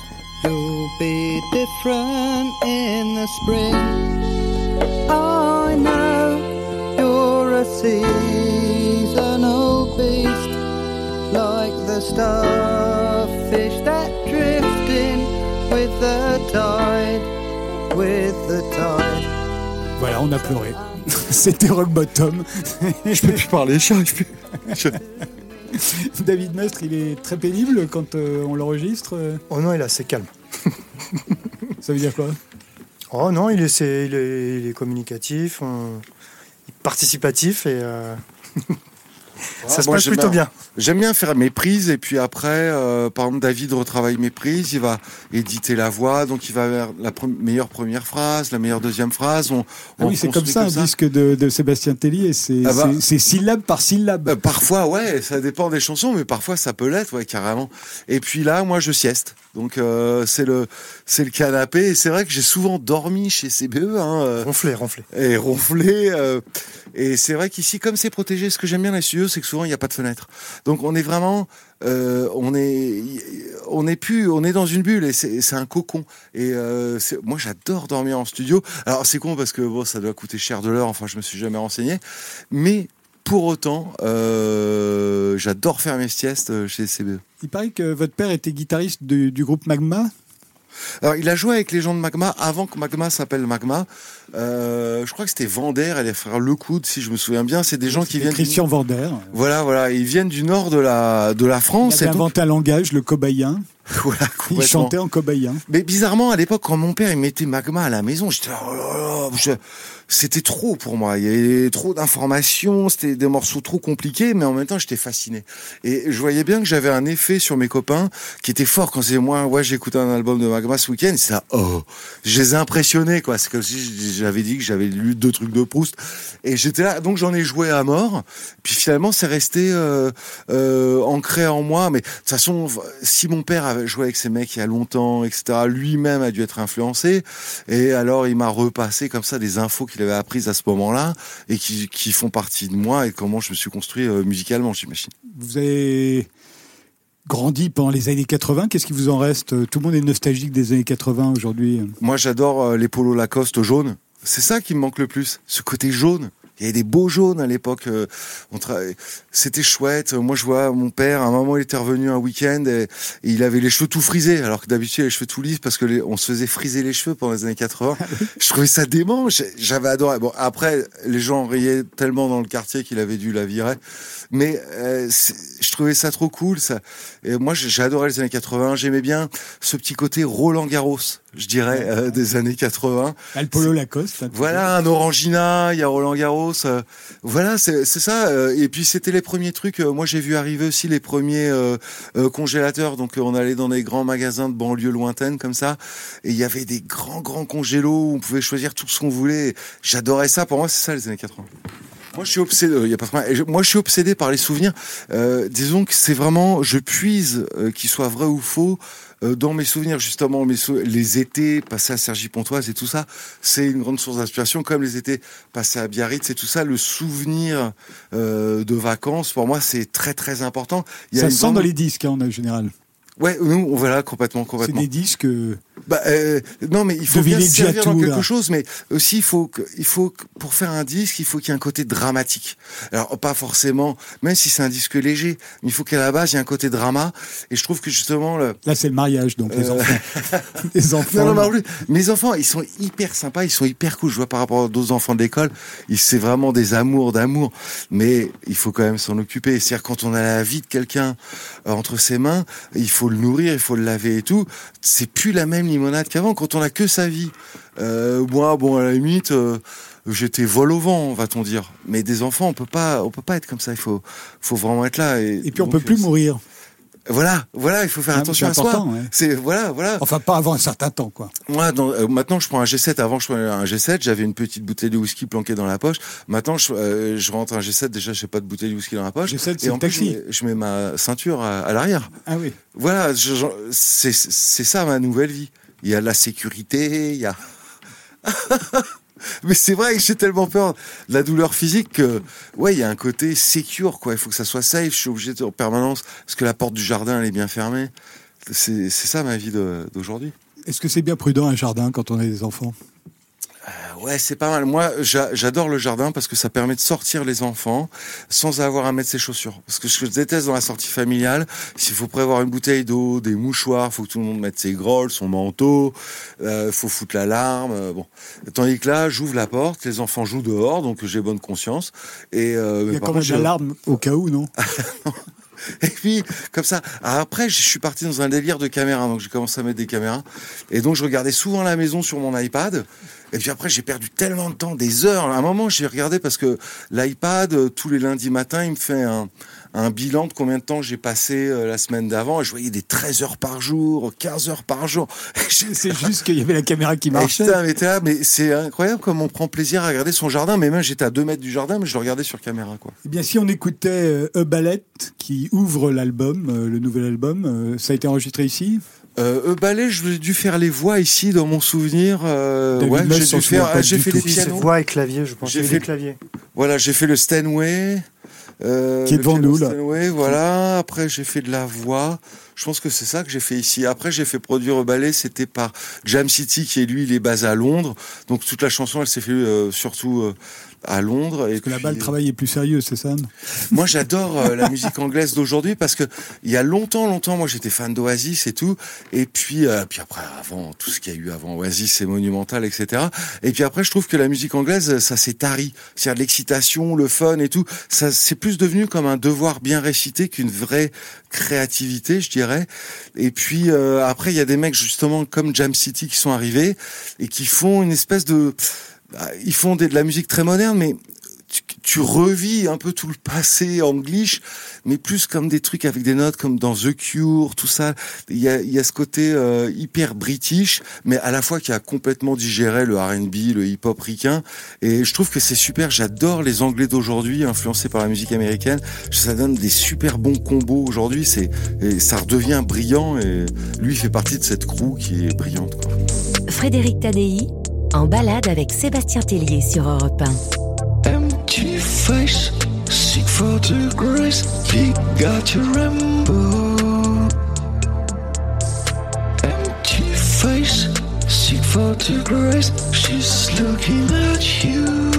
Starfish that drift in with the tide, with the tide. Voilà, on a pleuré. C'était Rock Bottom. Je peux plus parler. Je- David Mestre, il est très pénible quand euh, on l'enregistre. Oh non, il est assez calme. Ça veut dire quoi? Oh non, il est, c'est- il est, il est communicatif, on- participatif et euh, ça se Moi, passe plutôt bien. J'aime bien faire mes prises et puis après, euh, par exemple, David retravaille mes prises, il va éditer la voix, donc il va vers la pre- meilleure première phrase, la meilleure deuxième phrase. On, Ah on oui, c'est comme ça un disque de, de Sébastien Tellier. C'est Ah bah. c'est- syllabe par syllabe. Euh, parfois, ouais, ça dépend des chansons, mais parfois ça peut l'être, ouais, carrément. Et puis là, moi, je sieste. Donc euh, c'est le c'est le canapé. Et c'est vrai que j'ai souvent dormi chez CBE. Hein, Ronflé, ronflé. et ronfler. euh, et c'est vrai qu'ici, comme c'est protégé, ce que j'aime bien dans les c'est que souvent il n'y a pas de fenêtre. Donc on est vraiment, euh, on est, on est plus, on est dans une bulle et c'est un cocon. Et euh, moi j'adore dormir en studio. Alors c'est con parce que bon, ça doit coûter cher de l'heure. Enfin, je me suis jamais renseigné, mais pour autant, euh, j'adore faire mes siestes chez CBE. Il paraît que votre père était guitariste du, du groupe Magma? Alors, il a joué avec les gens de Magma avant que Magma s'appelle Magma. Euh, je crois que c'était Vander et les frères Lecoud, si je me souviens bien. C'est des gens qui viennent. du- Christian Vander. Voilà, voilà, ils viennent du nord de la de la Il France. et donc- inventé un langage, le cobayen. voilà, Il chantait en cobaye. Hein. Mais bizarrement, à l'époque, quand mon père il mettait Magma à la maison, j'étais oh là là, je- c'était trop pour moi. Il y avait trop d'informations, c'était des morceaux trop compliqués, mais en même temps, j'étais fasciné. Et je voyais bien que j'avais un effet sur mes copains qui était fort quand c'est moi, ouais, écouté un album de Magma ce week-end, ça, oh, je les ai impressionnés, quoi. C'est comme si j'avais dit que j'avais lu deux trucs de Proust. Et j'étais là, donc j'en ai joué à mort. Puis finalement, c'est resté euh, euh, ancré en moi. Mais de toute façon, si mon père avait joué avec ces mecs il y a longtemps, etc., lui-même a dû être influencé. Et alors, il m'a repassé comme ça des infos qu'il avait apprises à ce moment-là et qui, qui font partie de moi et comment je me suis construit euh, musicalement, j'imagine. Vous avez grandi pendant les années 80. Qu'est-ce qui vous en reste? Tout le monde est nostalgique des années 80 aujourd'hui. Moi, j'adore les polos Lacoste jaunes. C'est ça qui me manque le plus, ce côté jaune. Il y avait des beaux jaunes à l'époque. euh, tra- C'était chouette. Moi, je vois mon père. À un moment, il était revenu un week-end et, et il avait les cheveux tout frisés, alors que d'habitude, les cheveux tout lisses parce que les- on se faisait friser les cheveux pendant les années 80. je trouvais ça dément. J'avais adoré. Bon, après, les gens riaient tellement dans le quartier qu'il avait dû la virer. Mais euh, je trouvais ça trop cool. Ça. Et moi, j'ai adoré les années 80. J'aimais bien ce petit côté Roland Garros, je dirais, euh, des années 80. Ah, le polo Lacoste. hein, Voilà, un Orangina, il y a Roland Garros. euh, voilà, c'est ça. euh, et puis c'était les premiers trucs. euh, moi, j'ai vu arriver aussi les premiers congélateurs. Donc, on allait dans des grands magasins de banlieue lointaine comme ça, et il y avait des grands grands congélos où on pouvait choisir tout ce qu'on voulait. J'adorais ça. Pour moi, c'est ça les années 80. Moi, je suis obsédé. euh, y a pas de Moi, je suis obsédé par les souvenirs. Euh, disons que c'est vraiment, je puise, euh, qu'ils soient vrais ou faux, euh, dans mes souvenirs justement, mes sou- les étés passés à Cergy-Pontoise et tout ça, c'est une grande source d'inspiration. Comme les étés passés à Biarritz et tout ça, le souvenir de vacances, pour moi, c'est très très important. Il y a Ça se sent dans les disques, hein, en général. Ouais, nous, on voilà complètement, C'est complètement. des disques. euh, Bah, euh, non, mais il faut bien se servir dans quelque là. chose, mais aussi il faut que, il faut que, pour faire un disque, il faut qu'il y ait un côté dramatique. Alors pas forcément, même si c'est un disque léger, mais il faut qu'à la base il y ait un côté drama. Et je trouve que justement le, Là, c'est le mariage, donc les Euh, enfants. les enfants. non, non, mais mes enfants, ils sont hyper sympas, ils sont hyper cool. Je vois par rapport à d'autres enfants de l'école, ils- c'est vraiment des amours d'amour. Mais il faut quand même s'en occuper. C'est-à-dire quand on a la vie de quelqu'un euh, entre ses mains, il faut le nourrir, il faut le laver et tout. C'est plus la même limonade qu'avant. Quand on a que sa vie, euh, moi, bon, à la limite. euh, J'étais vol au vent, va-t-on dire. Mais des enfants, on peut pas, on peut pas être comme ça. Il faut, faut vraiment être là. Et, Et puis on donc, peut plus euh, mourir. Voilà, voilà, il faut faire Ah, attention à soi. important, ouais. C'est voilà, voilà. Enfin, pas avant un certain temps, quoi. Moi, dans- euh, maintenant, je prends un G7. Avant, je prenais un G7. J'avais une petite bouteille de whisky planquée dans la poche. Maintenant, je, euh, je rentre un G7. Déjà, je n'ai pas de bouteille de whisky dans la poche. G7, c'est Et en plus, taxi. Je mets, je mets ma ceinture à, à l'arrière. Ah oui. Voilà, c'est ça ma nouvelle vie. Il y a la sécurité, il y a. Mais c'est vrai que j'ai tellement peur de la douleur physique que, ouais, il y a un côté secure, quoi. Il faut que ça soit safe. Je suis obligé en permanence, parce que la porte du jardin, elle est bien fermée. C'est ça ma vie d'aujourd'hui. Est-ce que c'est bien prudent un jardin quand on a des enfants? Ouais, c'est pas mal. Moi, j'a- j'adore le jardin parce que ça permet de sortir les enfants sans avoir à mettre ses chaussures. Parce que ce que je déteste dans la sortie familiale, s'il faut prévoir une bouteille d'eau, des mouchoirs, faut que tout le monde mette ses grolles, son manteau, euh, faut foutre l'alarme. euh, bon, tandis que là, j'ouvre la porte, les enfants jouent dehors, donc j'ai bonne conscience. Et euh, Il y a quand même l'alarme au cas où, non? Et puis, comme ça. Après, je suis parti dans un délire de caméra. Donc, j'ai commencé à mettre des caméras. Et donc, je regardais souvent la maison sur mon iPad. Et puis après, j'ai perdu tellement de temps, des heures. À un moment, j'ai regardé parce que l'iPad, euh, tous les lundis matins, il me fait un, un bilan de combien de temps j'ai passé euh, la semaine d'avant. Et je voyais des 13 heures par jour, 15 heures par jour. C'est juste qu'il y avait la caméra qui marchait. Et putain, mais, t'es là, mais c'est incroyable comme on prend plaisir à regarder son jardin. Mais même, j'étais à 2 mètres du jardin, mais je le regardais sur caméra, quoi. Eh bien, si on écoutait euh, A Ballet qui ouvre l'album, euh, le nouvel album, ça a été enregistré ici? Euh, e ballet, j'ai dû faire les voix ici dans mon souvenir. Euh, ouais, j'ai dû faire. pas J'ai fait tout. les pianos. voix et clavier, je pense. J'ai fait- des claviers. Voilà, j'ai fait le Stanway. euh, Qui est devant nous, là. Stanway, voilà. Après, j'ai fait de la voix. Je pense que c'est ça que j'ai fait ici. Après, j'ai fait produire au ballet. C'était par Jam City, qui est lui, il est basé à Londres. Donc toute la chanson, elle s'est fait euh, surtout euh, à Londres. Et Parce que là-bas, le travail est plus sérieux, c'est ça moi, j'adore euh, la musique anglaise d'aujourd'hui parce que il y a longtemps, longtemps, moi, j'étais fan d'Oasis et tout. Et puis, euh, puis après, avant tout ce qu'il y a eu avant Oasis, c'est monumental, etc. Et puis après, je trouve que la musique anglaise, ça s'est tari. C'est-à-dire l'excitation, le fun et tout. Ça, c'est plus devenu comme un devoir bien récité qu'une vraie créativité, je dirais. Et puis euh, après, il y a des mecs justement comme Jam City qui sont arrivés et qui font une espèce de, ils font de la musique très moderne, mais tu, tu revis un peu tout le passé anglish, mais plus comme des trucs avec des notes comme dans The Cure, tout ça. Il y a, ce côté euh, hyper british, mais à la fois qui a complètement digéré le R&B, le hip-hop ricain. Et je trouve que c'est super. J'adore les Anglais d'aujourd'hui, influencés par la musique américaine. Ça donne des super bons combos aujourd'hui. Ça redevient brillant. Et lui fait partie de cette crew qui est brillante. Frédéric Tadei, en balade avec Sébastien Tellier sur Europe 1. Empty face, seek for the grace, he got your rainbow. Empty face, seek for the grace, she's looking at you.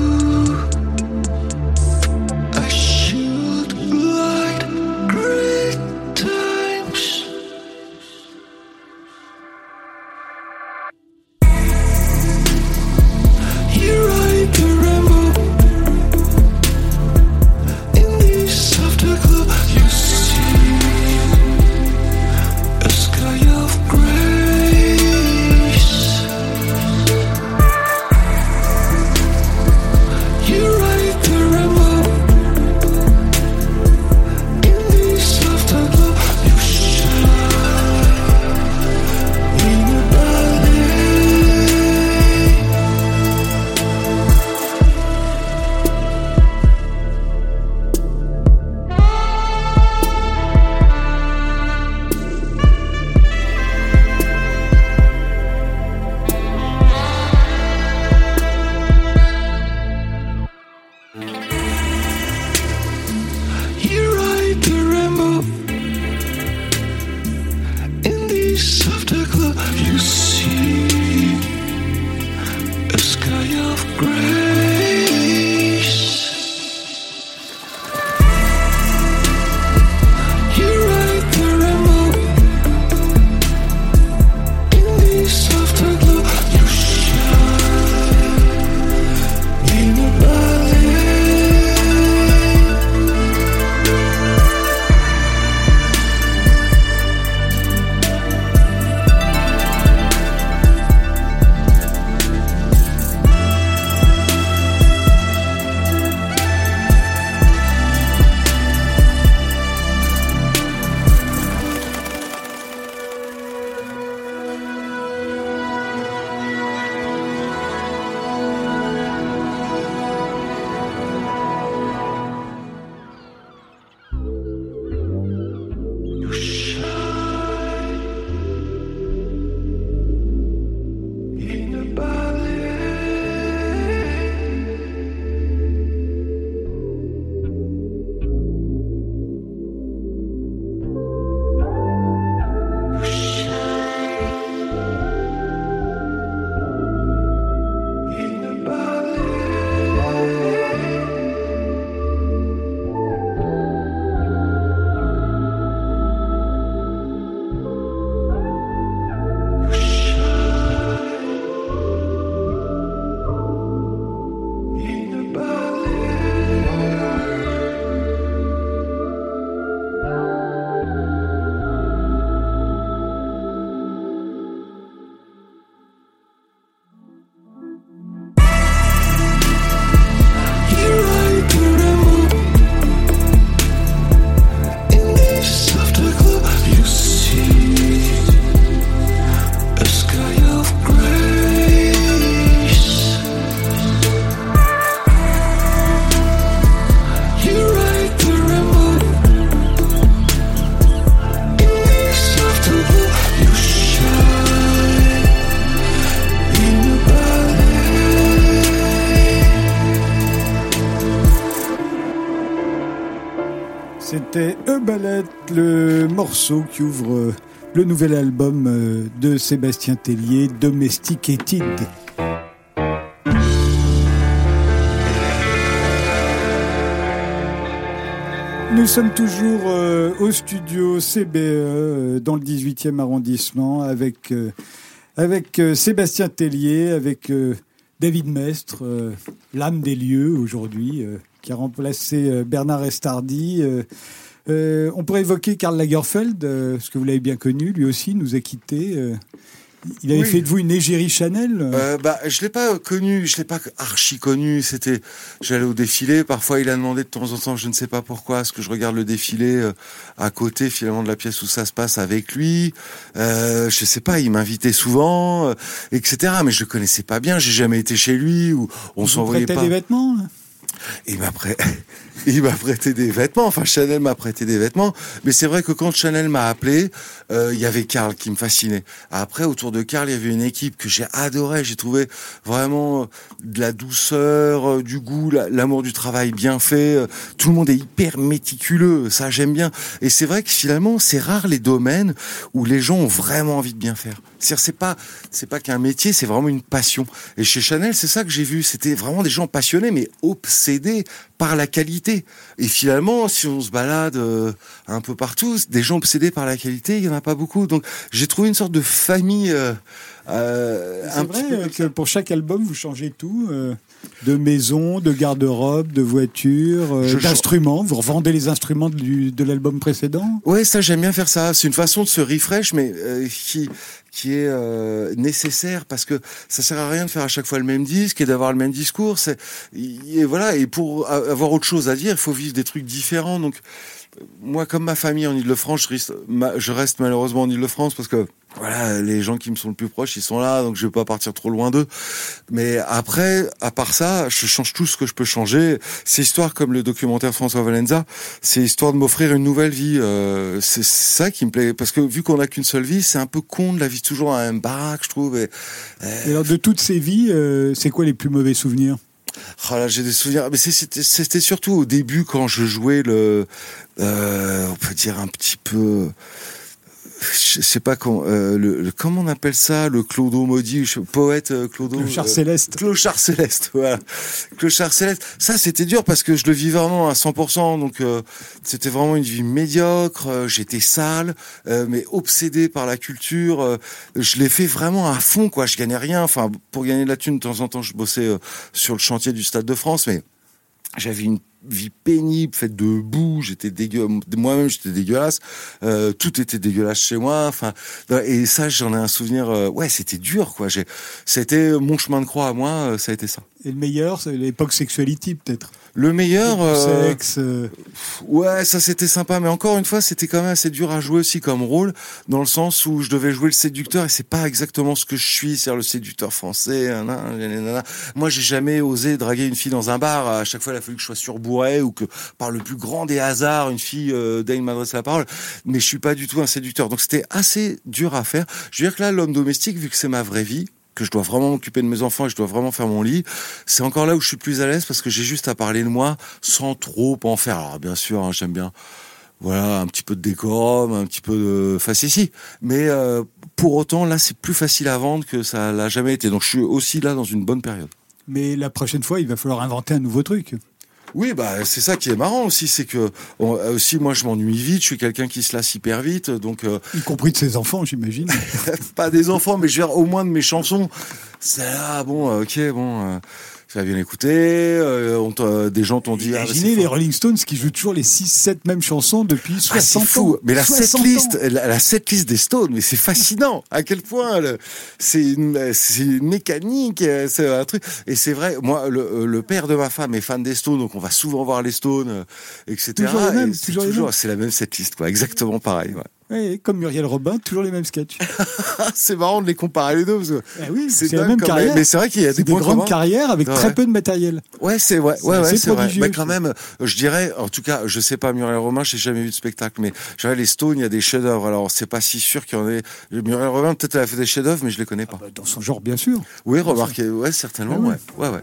qui ouvre euh, le nouvel album euh, de Sébastien Tellier, Domesticated. Nous sommes toujours euh, au studio CBE dans le 18e arrondissement avec, avec Sébastien Tellier, avec David Mestre, l'âme des lieux aujourd'hui, qui a remplacé Bernard Estardi. Euh, on pourrait évoquer Karl Lagerfeld, euh, parce que vous l'avez bien connu, lui aussi nous a quittés. euh. il avait Oui. fait de vous une égérie Chanel. bah, je l'ai pas connu, je l'ai pas archi connu. C'était, j'allais au défilé. Parfois, il a demandé de temps en temps, je ne sais pas pourquoi, est-ce que je regarde le défilé à côté finalement de la pièce où ça se passe avec lui. Je sais pas, il m'invitait souvent, etc. Mais je le connaissais pas bien. J'ai jamais été chez lui ou on s'envoyait pas. des vêtements là? Il m'a prêté, il m'a prêté des vêtements. Enfin, Chanel m'a prêté des vêtements. Mais c'est vrai que quand Chanel m'a appelé, euh, il y avait Karl qui me fascinait. Après, autour de Karl, il y avait une équipe que j'ai adorée. J'ai trouvé vraiment euh, de la douceur, euh, du goût, la- l'amour du travail bien fait. Tout le monde est hyper méticuleux. Ça, j'aime bien. Et c'est vrai que finalement, c'est rare les domaines où les gens ont vraiment envie de bien faire. C'est-à-dire, c'est pas, c'est pas qu'un métier, c'est vraiment une passion. Et chez Chanel, c'est ça que j'ai vu. C'était vraiment des gens passionnés, mais obsédés par la qualité. Et finalement, si on se balade un peu partout, des gens obsédés par la qualité, pas beaucoup. Donc, j'ai trouvé une sorte de famille. euh, euh, C'est vrai petit peu que pour chaque album, vous changez tout euh, de maison, de garde-robe, de voiture, euh, d'instruments. Vous revendez les instruments du- de l'album précédent? Ouais, ça j'aime bien faire ça. C'est une façon de se refresh, mais qui qui est euh, nécessaire parce que ça sert à rien de faire à chaque fois le même disque et d'avoir le même discours. C'est et voilà. Et pour avoir autre chose à dire, il faut vivre des trucs différents. Donc moi, comme ma famille en Ile-de-France, je reste, malheureusement en Ile-de-France parce que voilà, les gens qui me sont le plus proches, ils sont là, donc je vais pas partir trop loin d'eux. Mais après, à part ça, je change tout ce que je peux changer. C'est histoire comme le documentaire François Valenza, c'est histoire de m'offrir une nouvelle vie. Euh, c'est ça qui me plaît, parce que vu qu'on a qu'une seule vie, c'est un peu con de la vie toujours la même baraque, je trouve. Et, Et alors, de toutes ces vies, euh, c'est quoi les plus mauvais souvenirs? Oh là, j'ai des souvenirs. Mais c'était surtout au début quand je jouais le, on peut dire un petit peu, je sais pas comment, euh, le, le- comment on appelle ça, le Clodo maudit, je- poète euh, Clodo. Clochard euh, céleste. Clochard céleste, voilà. Clochard céleste. Ça, c'était dur parce que je le vis vraiment à 100%. Donc, euh, c'était vraiment une vie médiocre. euh, J'étais sale, euh, mais obsédé par la culture. euh, je l'ai fait vraiment à fond, quoi. Je gagnais rien. Enfin, pour gagner de la thune, de temps en temps, je bossais euh, sur le chantier du Stade de France, mais j'avais une vie pénible, faite de boue, j'étais dégueu, moi-même j'étais dégueulasse, euh, tout était dégueulasse chez moi, enfin, et ça j'en ai un souvenir, euh, ouais c'était dur quoi, j'ai, c'était mon chemin de croix à moi, euh, ça a été ça. Et le meilleur, c'est l'époque Sexuality, peut-être? Le meilleur, euh, sexe. euh, ouais ça c'était sympa, mais encore une fois c'était quand même assez dur à jouer aussi comme rôle, dans le sens où je devais jouer le séducteur et c'est pas exactement ce que je suis, c'est-à-dire le séducteur français, nanana, moi j'ai jamais osé draguer une fille dans un bar, à chaque fois il a fallu que je sois surbourré ou que par le plus grand des hasards une fille euh, daigne m'adresser la parole, mais je suis pas du tout un séducteur, donc c'était assez dur à faire. Je veux dire que là l'homme domestique, vu que c'est ma vraie vie, que je dois vraiment m'occuper de mes enfants et je dois vraiment faire mon lit, c'est encore là où je suis plus à l'aise parce que j'ai juste à parler de moi sans trop en faire. Alors bien sûr, hein, j'aime bien voilà un petit peu de décorum, un petit peu de facétie, mais euh, pour autant là c'est plus facile à vendre que ça l'a jamais été. Donc je suis aussi là dans une bonne période. Mais la prochaine fois, il va falloir inventer un nouveau truc. Oui, bah c'est ça qui est marrant aussi, c'est que on- aussi moi je m'ennuie vite, je suis quelqu'un qui se lasse hyper vite, donc euh, Y compris de ses enfants, j'imagine. pas des enfants, mais je veux dire, au moins de mes chansons. C'est là, bon, euh, ok, bon, euh, ça bien écouté, euh, on t'a- des gens t'ont dit. ah, bah, Imaginez c'est les fort. Rolling Stones qui jouent toujours les 6-7 mêmes chansons depuis Ah, 60 c'est fou. ans. Mais la 60 setlist, ans. la, la setlist des Stones, mais c'est fascinant. à quel point le- c'est une, c'est une mécanique, euh, c'est un truc. Et c'est vrai, moi, le, le père de ma femme est fan des Stones, donc on va souvent voir les Stones, euh, etc. Toujours les mêmes, Et c'est toujours les mêmes. c'est la même setlist, quoi. Exactement pareil. Ouais. Ouais, comme Muriel Robin, toujours les mêmes sketchs. c'est marrant de les comparer les deux. Parce que Eh oui, c'est la même carrière. Mais c'est vrai qu'il y a des, grandes communs. carrières avec Ouais. très peu de matériel. Ouais, c'est ouais, C'est ouais, ouais, assez c'est vrai. Mais je quand même, je dirais, en tout cas, je sais pas Muriel Robin, j'ai jamais vu de spectacle, mais je les Stones, il y a des chefs-d'œuvre. Alors, c'est pas si sûr qu'il y en ait. Muriel Robin, peut-être elle a fait des chefs-d'œuvre, mais je les connais pas. Dans son genre, bien sûr. Oui, remarquez, ouais, certainement, Ah ouais, ouais. ouais, ouais.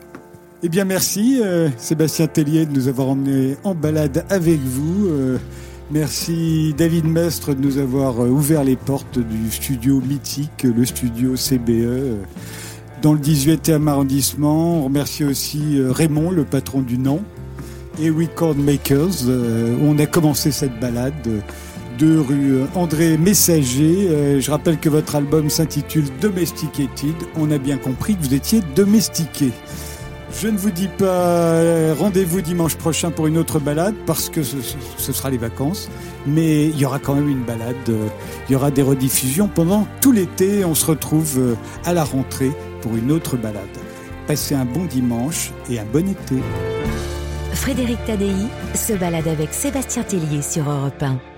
Eh bien, merci euh, Sébastien Tellier de nous avoir emmenés en balade avec vous. Euh, merci David Mestre de nous avoir euh, ouvert les portes du studio mythique, le studio CBE, euh, dans le 18e arrondissement. On remercie aussi euh, Raymond, le patron du Nant. et Record Makers, on a commencé cette balade de rue André Messager. Je rappelle que votre album s'intitule Domesticated. On a bien compris que vous étiez domestiqué. Je ne vous dis pas rendez-vous dimanche prochain pour une autre balade parce que ce sera les vacances, mais il y aura quand même une balade, euh, il y aura des rediffusions pendant tout l'été. On se retrouve euh, à la rentrée pour une autre balade. Passez un bon dimanche et un bon été. Frédéric Tadei se balade avec Sébastien Tellier sur Europe 1.